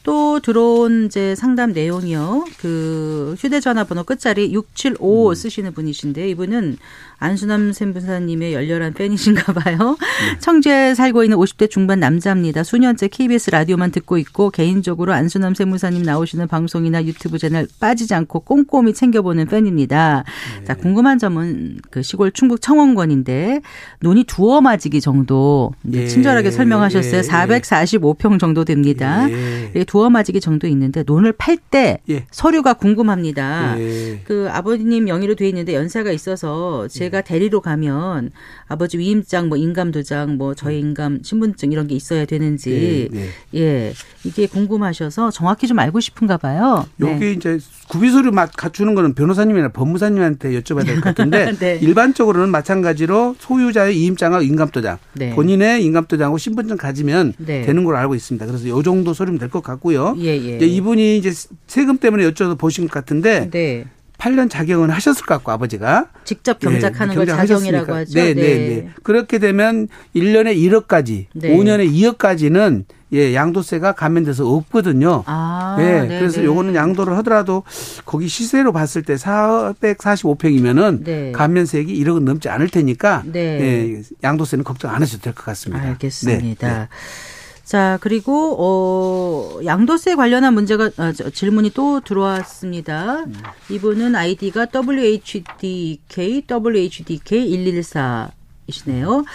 또 들어온 이제 상담 내용이요. 그 휴대전화 번호 끝자리 675 음. 쓰시는 분이신데 이분은 안수남 샘분사님의 열렬한 팬이신가 봐요. 네. 청주에 살고 있는 50대 중반 남자입니다. 수년째 KBS 라디오만 듣고 있고 개인적으로 안수남 샘분사님 나오시는 방송이나 유튜브 채널 빠지지 않고 꼼꼼히 챙겨보는 팬입니다. 네. 자, 궁금한 점은 그 시골 충북 청원권인데 논이 두어 맞이기 정도 네. 친절하게 설명하셨어요. 예. 445평 정도 됩니다. 예. 두어 맞이기 정도 있는데 논을 팔때 예. 서류가 궁금합니다. 예. 그 아버님 명의로 돼 있는데 연세가 있어서 제가 대리로 가면 아버지 위임장, 뭐 인감도장, 뭐 저희 인감 신분증 이런 게 있어야 되는지 예, 예. 이게 궁금하셔서 정확히 좀 알고 싶은가 봐요. 여기 네. 이제 구비서류 갖추는 거는 변호사님이나 법무사님한테 여쭤봐야 될 것 같은데 네. 일반적으로는 마찬가지로 소유자의 이임장하고 인감도장, 네. 본인의 인감도장하고 신분증 가지면 네. 되는 걸로 알고 있습니다. 그래서 이 정도 서류면 될 것 같고 요. 예, 예. 이분이 이제 세금 때문에 여쭤서 보신 것 같은데 네. 8년 자경은 하셨을 것 같고 아버지가 직접 경작하는 네, 걸 자경이라고 하죠. 네, 네, 네, 네. 그렇게 되면 1년에 1억까지, 네. 5년에 2억까지는 예, 양도세가 감면돼서 없거든요. 아, 예, 네, 그래서 네. 요거는 양도를 하더라도 거기 시세로 봤을 때 445평이면은 네. 감면세액이 1억은 넘지 않을 테니까 네. 예, 양도세는 걱정 안 하셔도 될 것 같습니다. 알겠습니다. 네. 네. 자, 그리고 어 양도세 관련한 문제가 아, 저, 질문이 또 들어왔습니다. 음. 이분은 아이디가 WHDK WHDK 114이시네요.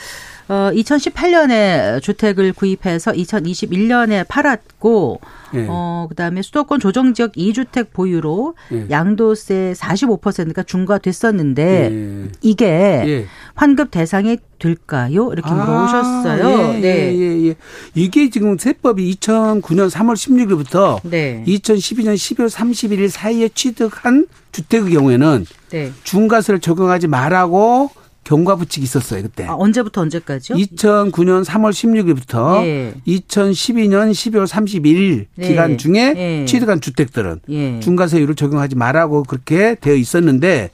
어 2018년에 주택을 구입해서 2021년에 팔았고 예. 어, 그다음에 수도권 조정 지역 2주택 보유로 예. 양도세 45%가 중과됐었는데 예. 이게 예. 환급 대상이 될까요? 이렇게 아, 물어보셨어요. 예, 네. 예, 예, 이게 지금 세법이 2009년 3월 16일부터 네. 2012년 12월 31일 사이에 취득한 주택의 경우에는 네. 중과세를 적용하지 말라고 경과 부칙이 있었어요 그때. 아, 언제부터 언제까지요? 2009년 3월 16일부터 예. 2012년 12월 31일 예. 기간 중에 예. 취득한 주택들은 예. 중과세율을 적용하지 말라고 그렇게 되어 있었는데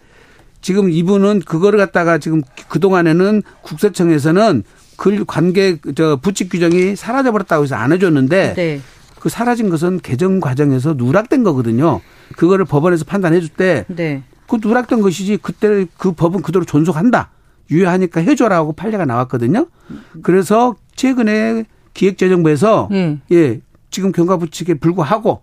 지금 이분은 그거를 갖다가 지금 그 동안에는 국세청에서는 그 관계 저 부칙 규정이 사라져 버렸다고 해서 안 해줬는데 네. 그 사라진 것은 개정 과정에서 누락된 거거든요. 그거를 법원에서 판단해 줄때 네. 그 누락된 것이지 그때 그 법은 그대로 존속한다. 유효하니까 해줘라고 판례가 나왔거든요. 그래서 최근에 기획재정부에서 예, 예 지금 경과부칙에 불구하고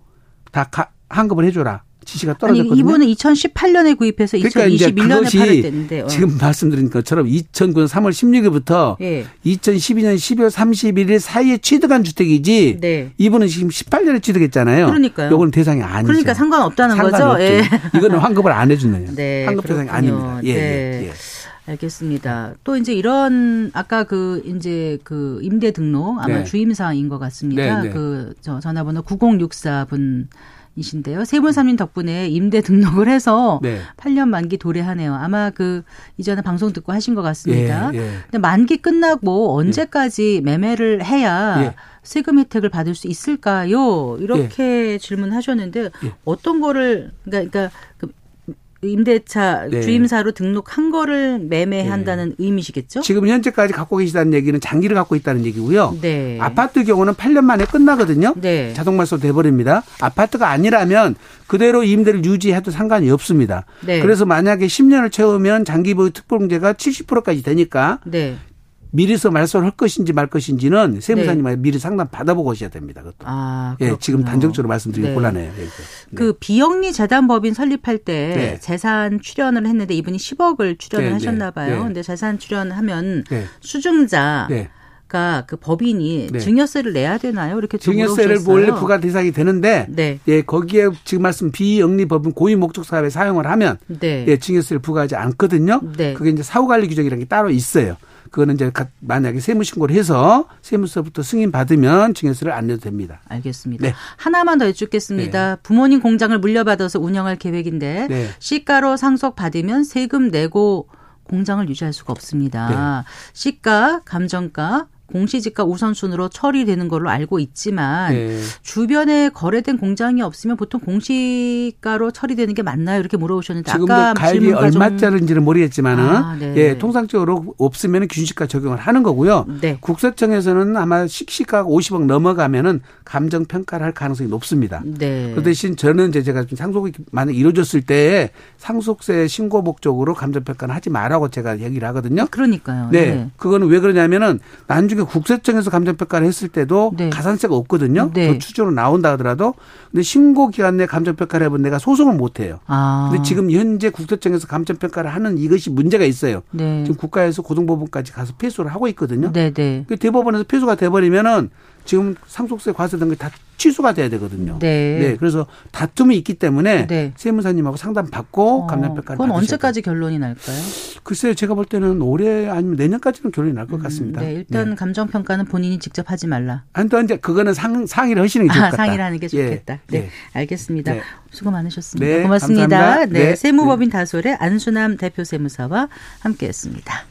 다 환급을 해줘라. 지시가 떨어졌거든요. 아니, 이분은 2018년에 구입해서 그러니까 2021년에 팔았는데 어. 지금 말씀드린 것처럼 2009년 3월 16일부터 예. 2012년 12월 31일 사이에 취득한 주택이지 네. 이분은 지금 18년에 취득했잖아요. 그러니까요. 요거는 대상이 아니죠. 그러니까 상관없다는 상관없죠. 거죠. 예. 이거는 환급을 안 해주네요. 네, 환급 그렇군요. 대상이 아닙니다. 예, 예 네. 예. 알겠습니다. 또 이제 이런 아까 그 이제 그 임대 등록 아마 네. 주임사인 것 같습니다. 네, 네. 그저 전화번호 9064분 이신데요. 세분삼님 덕분에 임대 등록을 해서 네. 8년 만기 도래하네요. 아마 그 이전에 방송 듣고 하신 것 같습니다. 예, 예. 근데 만기 끝나고 언제까지 예. 매매를 해야 예. 세금 혜택을 받을 수 있을까요? 이렇게 예. 질문하셨는데 예. 어떤 거를 그러니까, 그러니까 그 임대차 네. 주임사로 등록한 거를 매매한다는 네. 의미시겠죠? 지금 현재까지 갖고 계시다는 얘기는 장기를 갖고 있다는 얘기고요. 네. 아파트 경우는 8년 만에 끝나거든요. 네. 자동 말소 돼버립니다. 아파트가 아니라면 그대로 임대를 유지해도 상관이 없습니다. 네. 그래서 만약에 10년을 채우면 장기 보유 특별공제가 70%까지 되니까 네. 미리서 말소를 할 것인지 말 것인지는 세무사님한테 네. 미리 상담 받아보고 오셔야 됩니다. 그것도. 아, 예, 지금 단정적으로 말씀드리기 네. 곤란해요. 네. 그 비영리 재단법인 설립할 때 네. 재산 출연을 했는데 이분이 10억을 출연을 네, 네. 하셨나 봐요. 근데 재산 출연하면 수증자 가그 법인이 네. 증여세를 내야 되나요? 이렇게 증여세를 원래 부과 대상이 되는데 네. 예 거기에 지금 말씀 비영리 법인 고유 목적 사업에 사용을 하면 네. 예 증여세를 부과하지 않거든요. 네. 그게 이제 사후 관리 규정이라는 게 따로 있어요. 그거는 이제 만약에 세무 신고를 해서 세무서부터 승인 받으면 증여세를 안 내도 됩니다. 알겠습니다. 네. 하나만 더 여쭙겠습니다. 네. 부모님 공장을 물려받아서 운영할 계획인데 네. 시가로 상속 받으면 세금 내고 공장을 유지할 수가 없습니다. 네. 시가, 감정가, 공시지가 우선순으로 처리되는 걸로 알고 있지만 네. 주변에 거래된 공장이 없으면 보통 공시가로 처리되는 게 맞나요? 이렇게 물어보셨는데 지금도 아까 가입이 얼마짜리인지는 모르겠지만은 아, 네. 예, 통상적으로 없으면 균시가 적용을 하는 거고요. 네. 국세청에서는 아마 식시가가 50억 넘어가면은 감정 평가를 할 가능성이 높습니다. 네. 그 대신 저는 이제 제가 좀 상속이 만약 이루어졌을 때 상속세 신고 목적으로 감정 평가는 하지 말라고 제가 얘기를 하거든요. 그러니까요. 네. 네. 그거는 왜 그러냐면은 나중에 국세청에서 감정 평가를 했을 때도 네. 가산세가 없거든요. 네. 그 추정으로 나온다 하더라도 근데 신고 기간 내 감정 평가를 해본 내가 소송을 못 해요. 아. 근데 지금 현재 국세청에서 감정 평가를 하는 이것이 문제가 있어요. 네. 지금 국가에서 고등법원까지 가서 패소를 하고 있거든요. 네, 네. 그 대법원에서 패소가 돼 버리면은 지금 상속세 과세 등이 다 취소가 돼야 되거든요. 네. 네. 그래서 다툼이 있기 때문에 네. 세무사님하고 상담 받고 어, 감량평가를 그건 언제까지 결론이 날까요? 글쎄요, 제가 볼 때는 올해 아니면 내년까지는 결론이 날것 음, 같습니다. 네, 일단 네. 감정평가는 본인이 직접 하지 말라. 아니, 또 이제 그거는 상, 상의를 하시는 게 좋겠다. 아, 상의를 하는 게 좋겠다. 예. 네, 예. 알겠습니다. 네. 수고 많으셨습니다. 네, 고맙습니다. 감사합니다. 네, 네. 세무법인 다솔의 안수남 대표 세무사와 함께했습니다.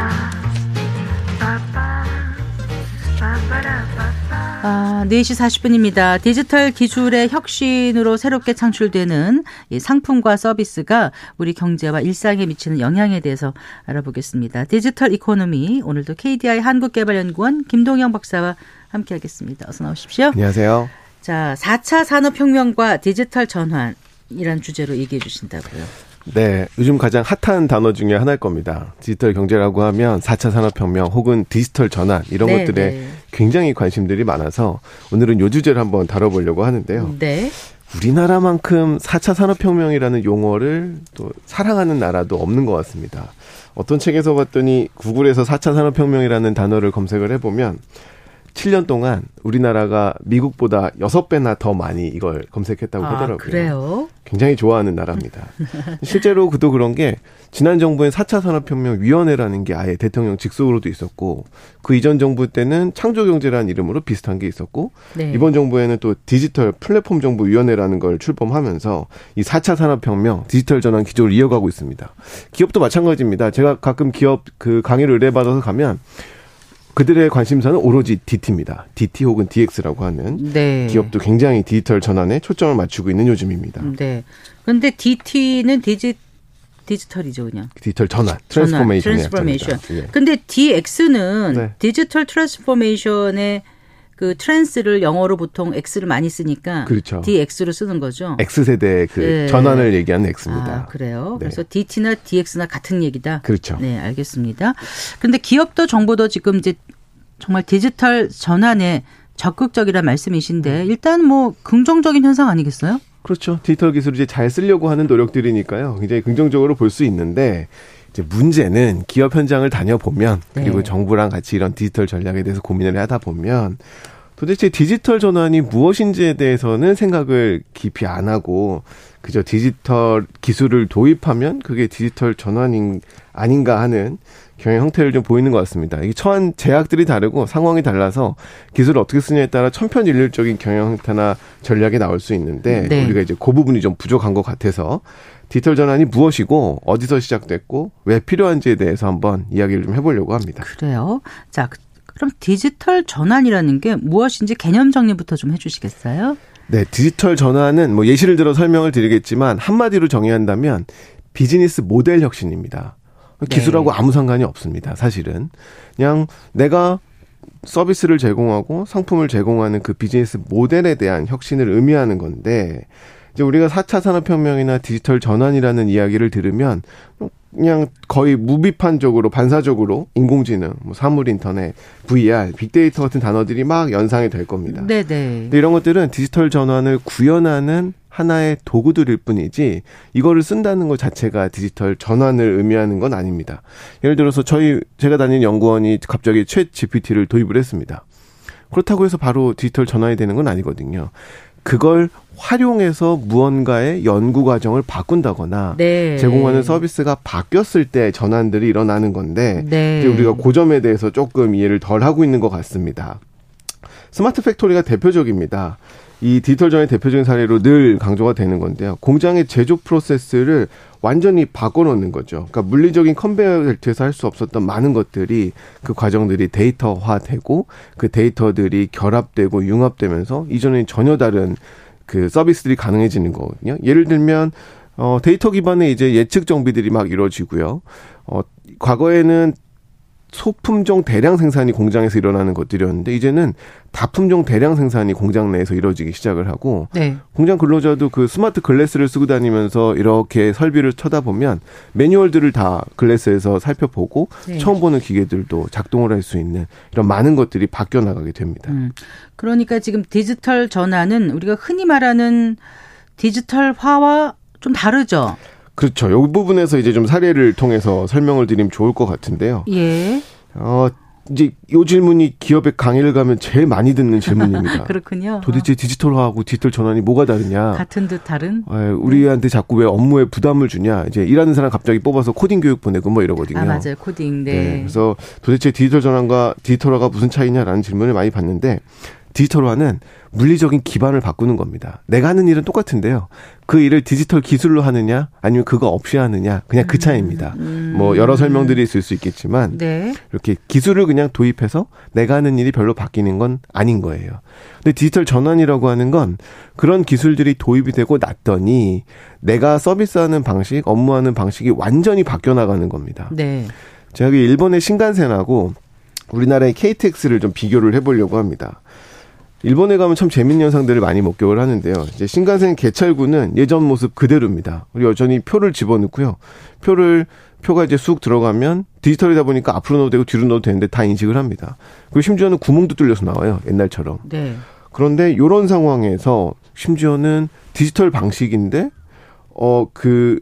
4시 40분입니다. 디지털 기술의 혁신으로 새롭게 창출되는 상품과 서비스가 우리 경제와 일상에 미치는 영향에 대해서 알아보겠습니다. 디지털 economy 오늘도 KDI 한국개발연구원 김동영 박사와 함께하겠습니다. 어서 나오십시오. 안녕하세요. 자, 4차 산업혁명과 디지털 전환 이란 주제로 얘기해 주신다고요. 네, 요즘 가장 핫한 단어 중에 하나일 겁니다. 디지털 경제라고 하면 4차 산업혁명 혹은 디지털 전환 이런 네, 것들에 네. 굉장히 관심들이 많아서 오늘은 요 주제를 한번 다뤄보려고 하는데요. 네. 우리나라만큼 4차 산업혁명이라는 용어를 또 사랑하는 나라도 없는 것 같습니다. 어떤 책에서 봤더니 구글에서 4차 산업혁명이라는 단어를 검색을 해보면 7년 동안 우리나라가 미국보다 6배나 더 많이 이걸 검색했다고 아, 하더라고요. 그래요? 굉장히 좋아하는 나라입니다. 실제로 그도 그런 게 지난 정부엔 4차 산업혁명위원회라는 게 아예 대통령 직속으로도 있었고 그 이전 정부 때는 창조경제라는 이름으로 비슷한 게 있었고 네. 이번 정부에는 또 디지털 플랫폼 정부위원회라는 걸 출범하면서 이 4차 산업혁명 디지털 전환 기조를 이어가고 있습니다. 기업도 마찬가지입니다. 제가 가끔 기업 그 강의를 의뢰받아서 가면 그들의 관심사는 오로지 DT입니다. DT 혹은 DX라고 하는 네. 기업도 굉장히 디지털 전환에 초점을 맞추고 있는 요즘입니다. 네. 그런데 DT는 디지 디지털이죠, 그냥. 디지털 전환, transformation. transformation. 예. 근데 DX는 네. digital transformation의 그 trans를 영어로 보통 X를 많이 쓰니까 그렇죠. DX로 쓰는 거죠. X세대 그 네. 전환을 얘기하는 X입니다. 아, 그래요. 네. 그래서 DT나 DX나 같은 얘기다. 그렇죠. 네, 알겠습니다. 그런데 기업도 정부도 지금 이제 정말 디지털 전환에 적극적이란 말씀이신데 일단 뭐 긍정적인 현상 아니겠어요? 그렇죠. 디지털 기술을 이제 잘 쓰려고 하는 노력들이니까요. 굉장히 긍정적으로 볼 수 있는데 이제 문제는 기업 현장을 다녀보면 그리고 네. 정부랑 같이 이런 디지털 전략에 대해서 고민을 하다 보면 도대체 디지털 전환이 무엇인지에 대해서는 생각을 깊이 안 하고 그저 디지털 기술을 도입하면 그게 디지털 전환인 아닌가 하는 경영 형태를 좀 보이는 것 같습니다. 이게 처한 제약들이 다르고 상황이 달라서 기술을 어떻게 쓰냐에 따라 천편일률적인 경영 형태나 전략이 나올 수 있는데 네. 우리가 이제 그 부분이 좀 부족한 것 같아서 디지털 전환이 무엇이고 어디서 시작됐고 왜 필요한지에 대해서 한번 이야기를 좀 해보려고 합니다. 그래요. 자, 그럼 디지털 전환이라는 게 무엇인지 개념 정리부터 좀 해주시겠어요? 네, 디지털 전환은 뭐 예시를 들어 설명을 드리겠지만 한마디로 정의한다면 비즈니스 모델 혁신입니다. 기술하고 네. 아무 상관이 없습니다. 사실은 그냥 내가 서비스를 제공하고 상품을 제공하는 그 비즈니스 모델에 대한 혁신을 의미하는 건데 이제 우리가 4차 산업혁명이나 디지털 전환이라는 이야기를 들으면 그냥 거의 무비판적으로 반사적으로 인공지능, 뭐 사물 인터넷, VR, 빅데이터 같은 단어들이 막 연상이 될 겁니다. 네네. 근데 이런 것들은 디지털 전환을 구현하는 하나의 도구들일 뿐이지 이거를 쓴다는 것 자체가 디지털 전환을 의미하는 건 아닙니다. 예를 들어서 저희 제가 다니는 연구원이 갑자기 챗GPT를 도입을 했습니다. 그렇다고 해서 바로 디지털 전환이 되는 건 아니거든요. 그걸 활용해서 무언가의 연구 과정을 바꾼다거나 네. 제공하는 서비스가 바뀌었을 때 전환들이 일어나는 건데 네. 이제 우리가 그 점에 대해서 조금 이해를 덜 하고 있는 것 같습니다. smart factory가 대표적입니다. 이 디지털 전환의 대표적인 사례로 늘 강조가 되는 건데요. 공장의 제조 프로세스를 완전히 바꿔놓는 거죠. 그러니까 물리적인 컨베이어 벨트에서 할 수 없었던 많은 것들이 그 과정들이 데이터화되고 그 데이터들이 결합되고 융합되면서 이전과 전혀 다른 그 서비스들이 가능해지는 거거든요. 예를 들면 어 데이터 기반의 이제 예측 정비들이 막 이루어지고요. 어 과거에는 소품종 대량 생산이 공장에서 일어나는 것들이었는데 이제는 다품종 대량 생산이 공장 내에서 이루어지기 시작을 하고 네. 공장 근로자도 그 스마트 글래스를 쓰고 다니면서 이렇게 설비를 쳐다보면 매뉴얼들을 다 글래스에서 살펴보고 네. 처음 보는 기계들도 작동을 할 수 있는 이런 많은 것들이 바뀌어 나가게 됩니다. 음. 그러니까 지금 디지털 전환은 우리가 흔히 말하는 디지털화와 좀 다르죠. 그렇죠. 이 부분에서 이제 좀 사례를 통해서 설명을 드리면 좋을 것 같은데요. 예. 어, 이제 이 질문이 기업의 강의를 가면 제일 많이 듣는 질문입니다. 그렇군요. 도대체 디지털화하고 디지털 전환이 뭐가 다르냐? 같은 듯 다른? 네, 우리한테 자꾸 왜 업무에 부담을 주냐? 이제 일하는 사람 갑자기 뽑아서 코딩 교육 보내고 뭐 이러거든요. 아 맞아요, 코딩. 네. 네. 그래서 도대체 디지털 전환과 디지털화가 무슨 차이냐라는 질문을 많이 받는데 디지털화는 물리적인 기반을 바꾸는 겁니다. 내가 하는 일은 똑같은데요. 그 일을 디지털 기술로 하느냐 아니면 그거 없이 하느냐 그냥 그 차이입니다. 음. 뭐 여러 설명들이 있을 수 있겠지만 네. 이렇게 기술을 그냥 도입해서 내가 하는 일이 별로 바뀌는 건 아닌 거예요. 근데 디지털 전환이라고 하는 건 그런 기술들이 도입이 되고 났더니 내가 서비스하는 방식, 업무하는 방식이 완전히 바뀌어 나가는 겁니다. 네. 제가 일본의 신간센하고 우리나라의 KTX를 좀 비교를 해보려고 합니다. 일본에 가면 참 재밌는 현상들을 많이 목격을 하는데요. 이제 신간센 개찰구는 예전 모습 그대로입니다. 우리 여전히 표를 집어넣고요. 표를 표가 이제 쑥 들어가면 디지털이다 보니까 앞으로 넣어도 되고 뒤로 넣어도 되는데 다 인식을 합니다. 그리고 심지어는 구멍도 뚫려서 나와요. 옛날처럼. 네. 그런데 요런 상황에서 심지어는 디지털 방식인데 어 그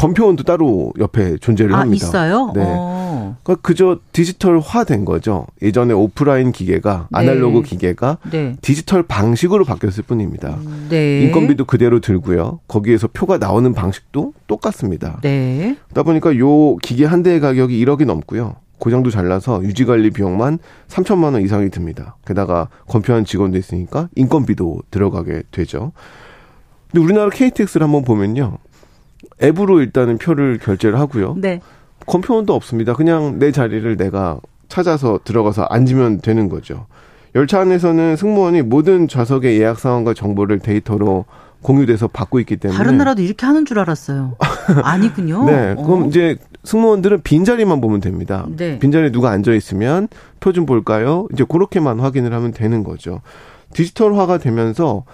검표원도 따로 옆에 존재를 아, 합니다. 있어요? 네. 어. 그러니까 그저 디지털화된 거죠. 예전에 오프라인 기계가 네. 아날로그 기계가 네. 디지털 방식으로 바뀌었을 뿐입니다. 네. 인건비도 그대로 들고요. 거기에서 표가 나오는 방식도 똑같습니다. 네. 그러다 보니까 요 기계 한 대의 가격이 1억이 넘고요. 고장도 잘 나서 유지 관리 비용만 3천만 원 이상이 듭니다. 게다가 검표한 직원도 있으니까 인건비도 들어가게 되죠. 근데 우리나라 KTX를 한번 보면요. 앱으로 일단은 표를 결제를 하고요. 네. 컴퓨터도 없습니다. 그냥 내 자리를 내가 찾아서 들어가서 앉으면 되는 거죠. 열차 안에서는 승무원이 모든 좌석의 예약 상황과 정보를 데이터로 공유돼서 받고 있기 때문에 다른 나라도 이렇게 하는 줄 알았어요. 아니군요. 네, 그럼 어. 이제 승무원들은 빈 자리만 보면 됩니다. 네. 빈 자리에 누가 앉아 있으면 표 좀 볼까요? 이제 그렇게만 확인을 하면 되는 거죠. 디지털화가 되면서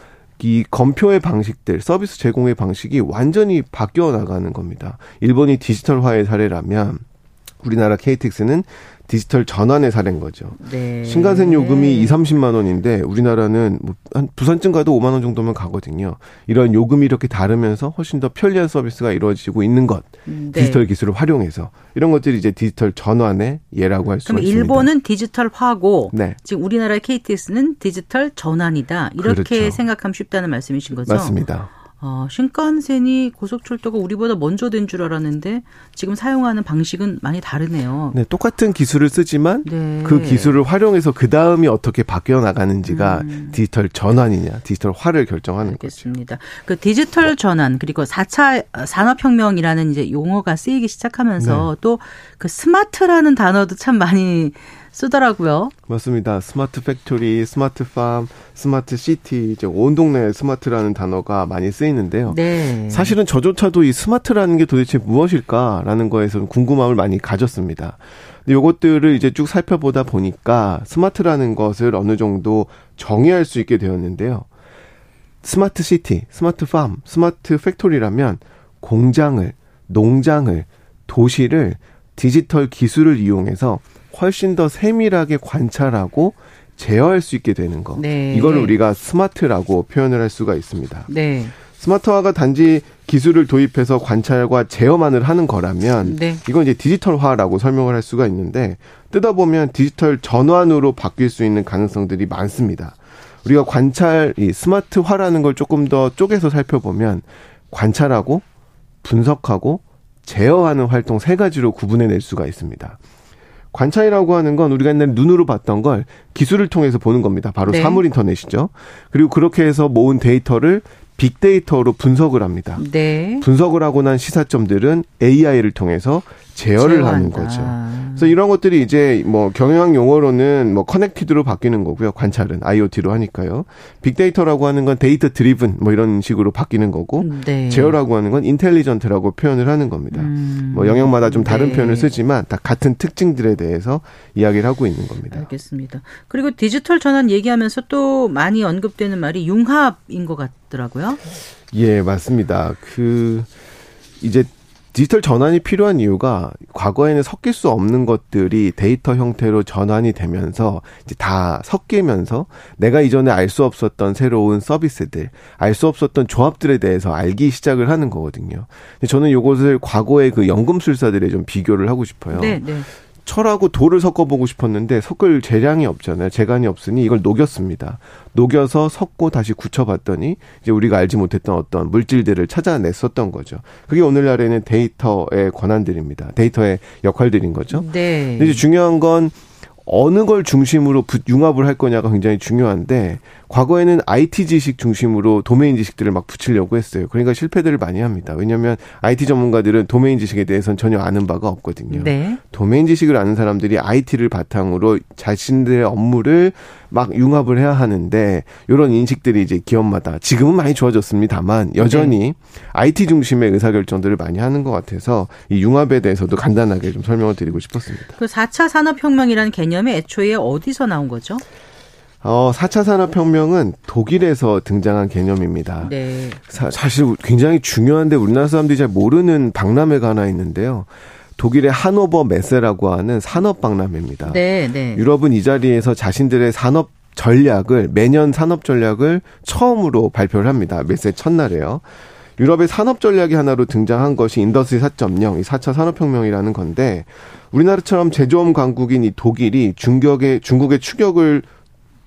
이 검표의 방식들, 서비스 제공의 방식이 완전히 바뀌어 나가는 겁니다. 일본이 디지털화의 사례라면 우리나라 KTX는 디지털 전환의 사례인 거죠. 네. 신칸센 요금이 2, 30만 원인데 우리나라는 뭐 한 부산쯤 가도 5만 원 정도면 가거든요. 이런 요금이 이렇게 다르면서 훨씬 더 편리한 서비스가 이루어지고 있는 것. 네. 디지털 기술을 활용해서 이런 것들이 이제 디지털 전환의 예라고 할 수 있습니다. 일본은 디지털화고 네. 지금 우리나라의 KTX는 디지털 전환이다. 이렇게 그렇죠. 생각하면 쉽다는 말씀이신 거죠? 맞습니다. 어, 신칸센이 고속철도가 우리보다 먼저 된 줄 알았는데 지금 사용하는 방식은 많이 다르네요. 네, 똑같은 기술을 쓰지만 네. 그 기술을 활용해서 그 다음이 어떻게 바뀌어 나가는지가 음. 디지털 전환이냐, 디지털화를 결정하는 알겠습니다. 거죠. 그 디지털 전환 그리고 4차 산업 혁명이라는 이제 용어가 쓰이기 시작하면서 네. 또 그 스마트라는 단어도 참 많이 쓰더라고요. 맞습니다. 스마트 팩토리, 스마트 팜, 스마트 시티, 이제 온 동네에 스마트라는 단어가 많이 쓰이는데요. 네. 사실은 저조차도 이 스마트라는 게 도대체 무엇일까라는 거에서 궁금함을 많이 가졌습니다. 요것들을 이제 쭉 살펴보다 보니까 스마트라는 것을 어느 정도 정의할 수 있게 되었는데요. 스마트 시티, 스마트 팜, 스마트 팩토리라면 공장을, 농장을, 도시를 디지털 기술을 이용해서 훨씬 더 세밀하게 관찰하고 제어할 수 있게 되는 거. 네. 이걸 우리가 스마트라고 표현을 할 수가 있습니다. 네. 스마트화가 단지 기술을 도입해서 관찰과 제어만을 하는 거라면 네. 이건 이제 디지털화라고 설명을 할 수가 있는데 뜯어보면 디지털 전환으로 바뀔 수 있는 가능성들이 많습니다. 우리가 관찰 이 스마트화라는 걸 조금 더 쪼개서 살펴보면 관찰하고 분석하고 제어하는 활동 세 가지로 구분해 낼 수가 있습니다. 관찰이라고 하는 건 우리가 옛날에 눈으로 봤던 걸 기술을 통해서 보는 겁니다. 바로 네. 사물 인터넷이죠. 그리고 그렇게 해서 모은 데이터를 빅데이터로 분석을 합니다. 네. 분석을 하고 난 시사점들은 AI를 통해서 제어를 제어한다. 하는 거죠. 그래서 이런 것들이 이제 뭐 경영 용어로는 뭐 커넥티드로 바뀌는 거고요. 관찰은 IoT로 하니까요. 빅데이터라고 하는 건 data driven 뭐 이런 식으로 바뀌는 거고 네. 제어라고 하는 건 intelligent라고 표현을 하는 겁니다. 음. 뭐 영역마다 좀 다른 네. 표현을 쓰지만 다 같은 특징들에 대해서 이야기를 하고 있는 겁니다. 알겠습니다. 그리고 디지털 전환 얘기하면서 또 많이 언급되는 말이 융합인 것 같더라고요. 예, 맞습니다. 그 이제 디지털 전환이 필요한 이유가 과거에는 섞일 수 없는 것들이 데이터 형태로 전환이 되면서 이제 다 섞이면서 내가 이전에 알 수 없었던 새로운 서비스들, 알 수 없었던 조합들에 대해서 알기 시작을 하는 거거든요. 저는 이것을 과거의 그 연금술사들에 좀 비교를 하고 싶어요. 네, 네. 철하고 돌을 섞어보고 싶었는데 섞을 재량이 없잖아요. 재간이 없으니 이걸 녹였습니다. 녹여서 섞고 다시 굳혀봤더니 이제 우리가 알지 못했던 어떤 물질들을 찾아냈었던 거죠. 그게 오늘날에는 데이터의 권한들입니다. 데이터의 역할들인 거죠. 네. 근데 이제 중요한 건 어느 걸 중심으로 융합을 할 거냐가 굉장히 중요한데 과거에는 IT 지식 중심으로 도메인 지식들을 막 붙이려고 했어요. 그러니까 실패들을 많이 합니다. 왜냐하면 IT 전문가들은 도메인 지식에 대해서는 전혀 아는 바가 없거든요. 네. 도메인 지식을 아는 사람들이 IT를 바탕으로 자신들의 업무를 막 융합을 해야 하는데 이런 인식들이 이제 기업마다 지금은 많이 좋아졌습니다만 여전히 네. IT 중심의 의사결정들을 많이 하는 것 같아서 이 융합에 대해서도 간단하게 좀 설명을 드리고 싶었습니다. 그 4차 산업혁명이라는 개념이 애초에 어디서 나온 거죠? 어, 4차 산업혁명은 독일에서 등장한 개념입니다. 네. 사, 사실 굉장히 중요한데 우리나라 사람들이 잘 모르는 박람회가 하나 있는데요. 독일의 하노버 메세라고 하는 산업 박람회입니다. 네, 네. 유럽은 이 자리에서 자신들의 산업 전략을 매년 산업 전략을 처음으로 발표를 합니다. 메세 첫날에요. 유럽의 산업 전략이 하나로 등장한 것이 Industry 4.0, 이 4차 산업혁명이라는 건데 우리나라처럼 제조업 강국인 이 독일이 중격의 중국의 추격을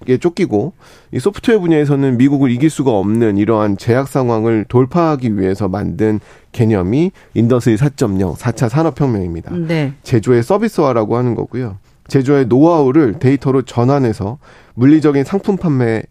에 쫓기고 이 소프트웨어 분야에서는 미국을 이길 수가 없는 이러한 제약 상황을 돌파하기 위해서 만든 개념이 Industry 4.0 4차 산업혁명입니다. 네. 제조의 서비스화라고 하는 거고요. 제조의 노하우를 데이터로 전환해서 물리적인 상품 판매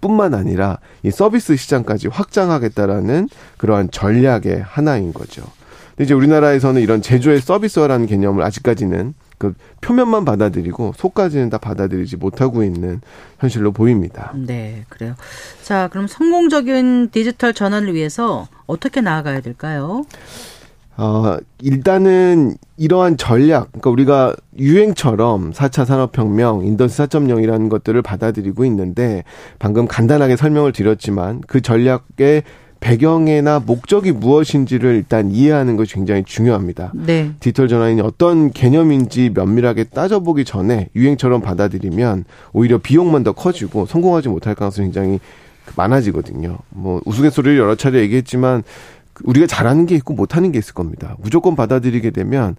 뿐만 아니라 이 서비스 시장까지 확장하겠다라는 그러한 전략의 하나인 거죠. 근데 이제 우리나라에서는 이런 제조의 서비스화라는 개념을 아직까지는 그 표면만 받아들이고 속까지는 다 받아들이지 못하고 있는 현실로 보입니다. 네, 그래요. 자, 그럼 성공적인 디지털 전환을 위해서 어떻게 나아가야 될까요? 어, 일단은 이러한 전략, 그러니까 우리가 유행처럼 4차 산업혁명, 인더스 4.0이라는 것들을 받아들이고 있는데 방금 간단하게 설명을 드렸지만 그 전략의 배경이나 목적이 무엇인지를 일단 이해하는 것이 굉장히 중요합니다. 네. 디지털 전환이 어떤 개념인지 면밀하게 따져보기 전에 유행처럼 받아들이면 오히려 비용만 더 커지고 성공하지 못할 가능성이 굉장히 많아지거든요. 뭐 우스갯소리를 여러 차례 얘기했지만 우리가 잘하는 게 있고 못하는 게 있을 겁니다. 무조건 받아들이게 되면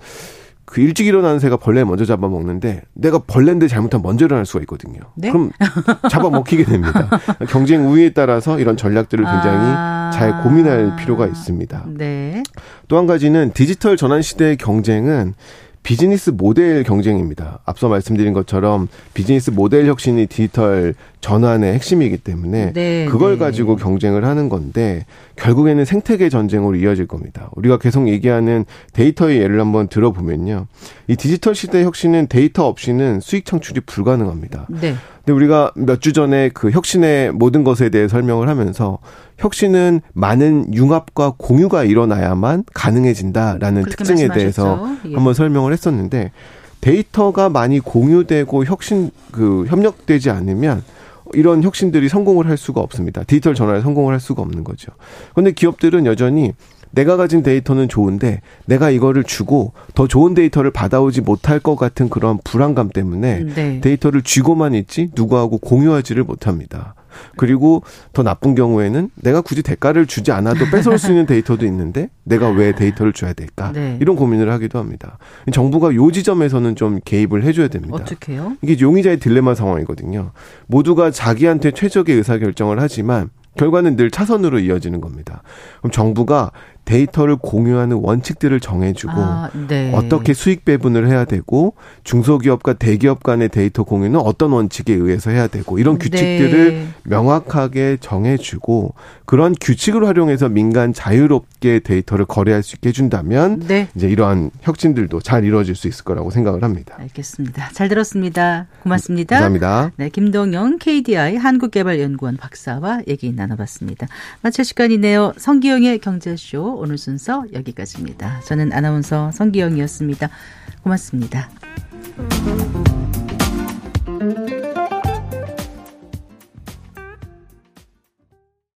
그 일찍 일어나는 새가 벌레 먼저 잡아먹는데 내가 벌레인데 잘못하면 먼저 일어날 수가 있거든요. 네? 그럼 잡아먹히게 됩니다. 경쟁 우위에 따라서 이런 전략들을 굉장히 아... 잘 고민할 필요가 있습니다. 네. 또 한 가지는 디지털 전환 시대의 경쟁은 비즈니스 모델 경쟁입니다. 앞서 말씀드린 것처럼 비즈니스 모델 혁신이 디지털 전환의 핵심이기 때문에 네, 그걸 네. 가지고 경쟁을 하는 건데 결국에는 생태계 전쟁으로 이어질 겁니다. 우리가 계속 얘기하는 데이터의 예를 한번 들어보면요. 이 디지털 시대 혁신은 데이터 없이는 수익 창출이 불가능합니다. 네. 근데 우리가 몇 주 전에 그 혁신의 모든 것에 대해 설명을 하면서 혁신은 많은 융합과 공유가 일어나야만 가능해진다라는 특징에 말씀하셨죠. 대해서 예. 한번 설명을 했었는데 데이터가 많이 공유되고 혁신 그 협력되지 않으면 이런 혁신들이 성공을 할 수가 없습니다. 디지털 전환에 성공을 할 수가 없는 거죠. 그런데 기업들은 여전히 내가 가진 데이터는 좋은데 내가 이거를 주고 더 좋은 데이터를 받아오지 못할 것 같은 그런 불안감 때문에 네. 데이터를 쥐고만 있지 누구하고 공유하지를 못합니다. 그리고 더 나쁜 경우에는 내가 굳이 대가를 주지 않아도 뺏어올 수 있는 데이터도 있는데 내가 왜 데이터를 줘야 될까? 네. 이런 고민을 하기도 합니다. 정부가 요 지점에서는 좀 개입을 해줘야 됩니다. 어떻게요? 이게 용의자의 딜레마 상황이거든요. 모두가 자기한테 최적의 의사 결정을 하지만 결과는 늘 차선으로 이어지는 겁니다. 그럼 정부가 데이터를 공유하는 원칙들을 정해주고 아, 네. 어떻게 수익 배분을 해야 되고 중소기업과 대기업 간의 데이터 공유는 어떤 원칙에 의해서 해야 되고 이런 규칙들을 네. 명확하게 정해주고 그런 규칙을 활용해서 민간 자유롭게 데이터를 거래할 수 있게 해준다면 네. 이제 이러한 혁신들도 잘 이루어질 수 있을 거라고 생각을 합니다. 알겠습니다. 잘 들었습니다. 고맙습니다. 감사합니다. 네, 김동영 KDI 한국개발연구원 박사와 얘기 나눠봤습니다. 마칠 시간이네요. 성기영의 경제쇼 오늘 순서 여기까지입니다. 저는 아나운서 성기영이었습니다. 고맙습니다.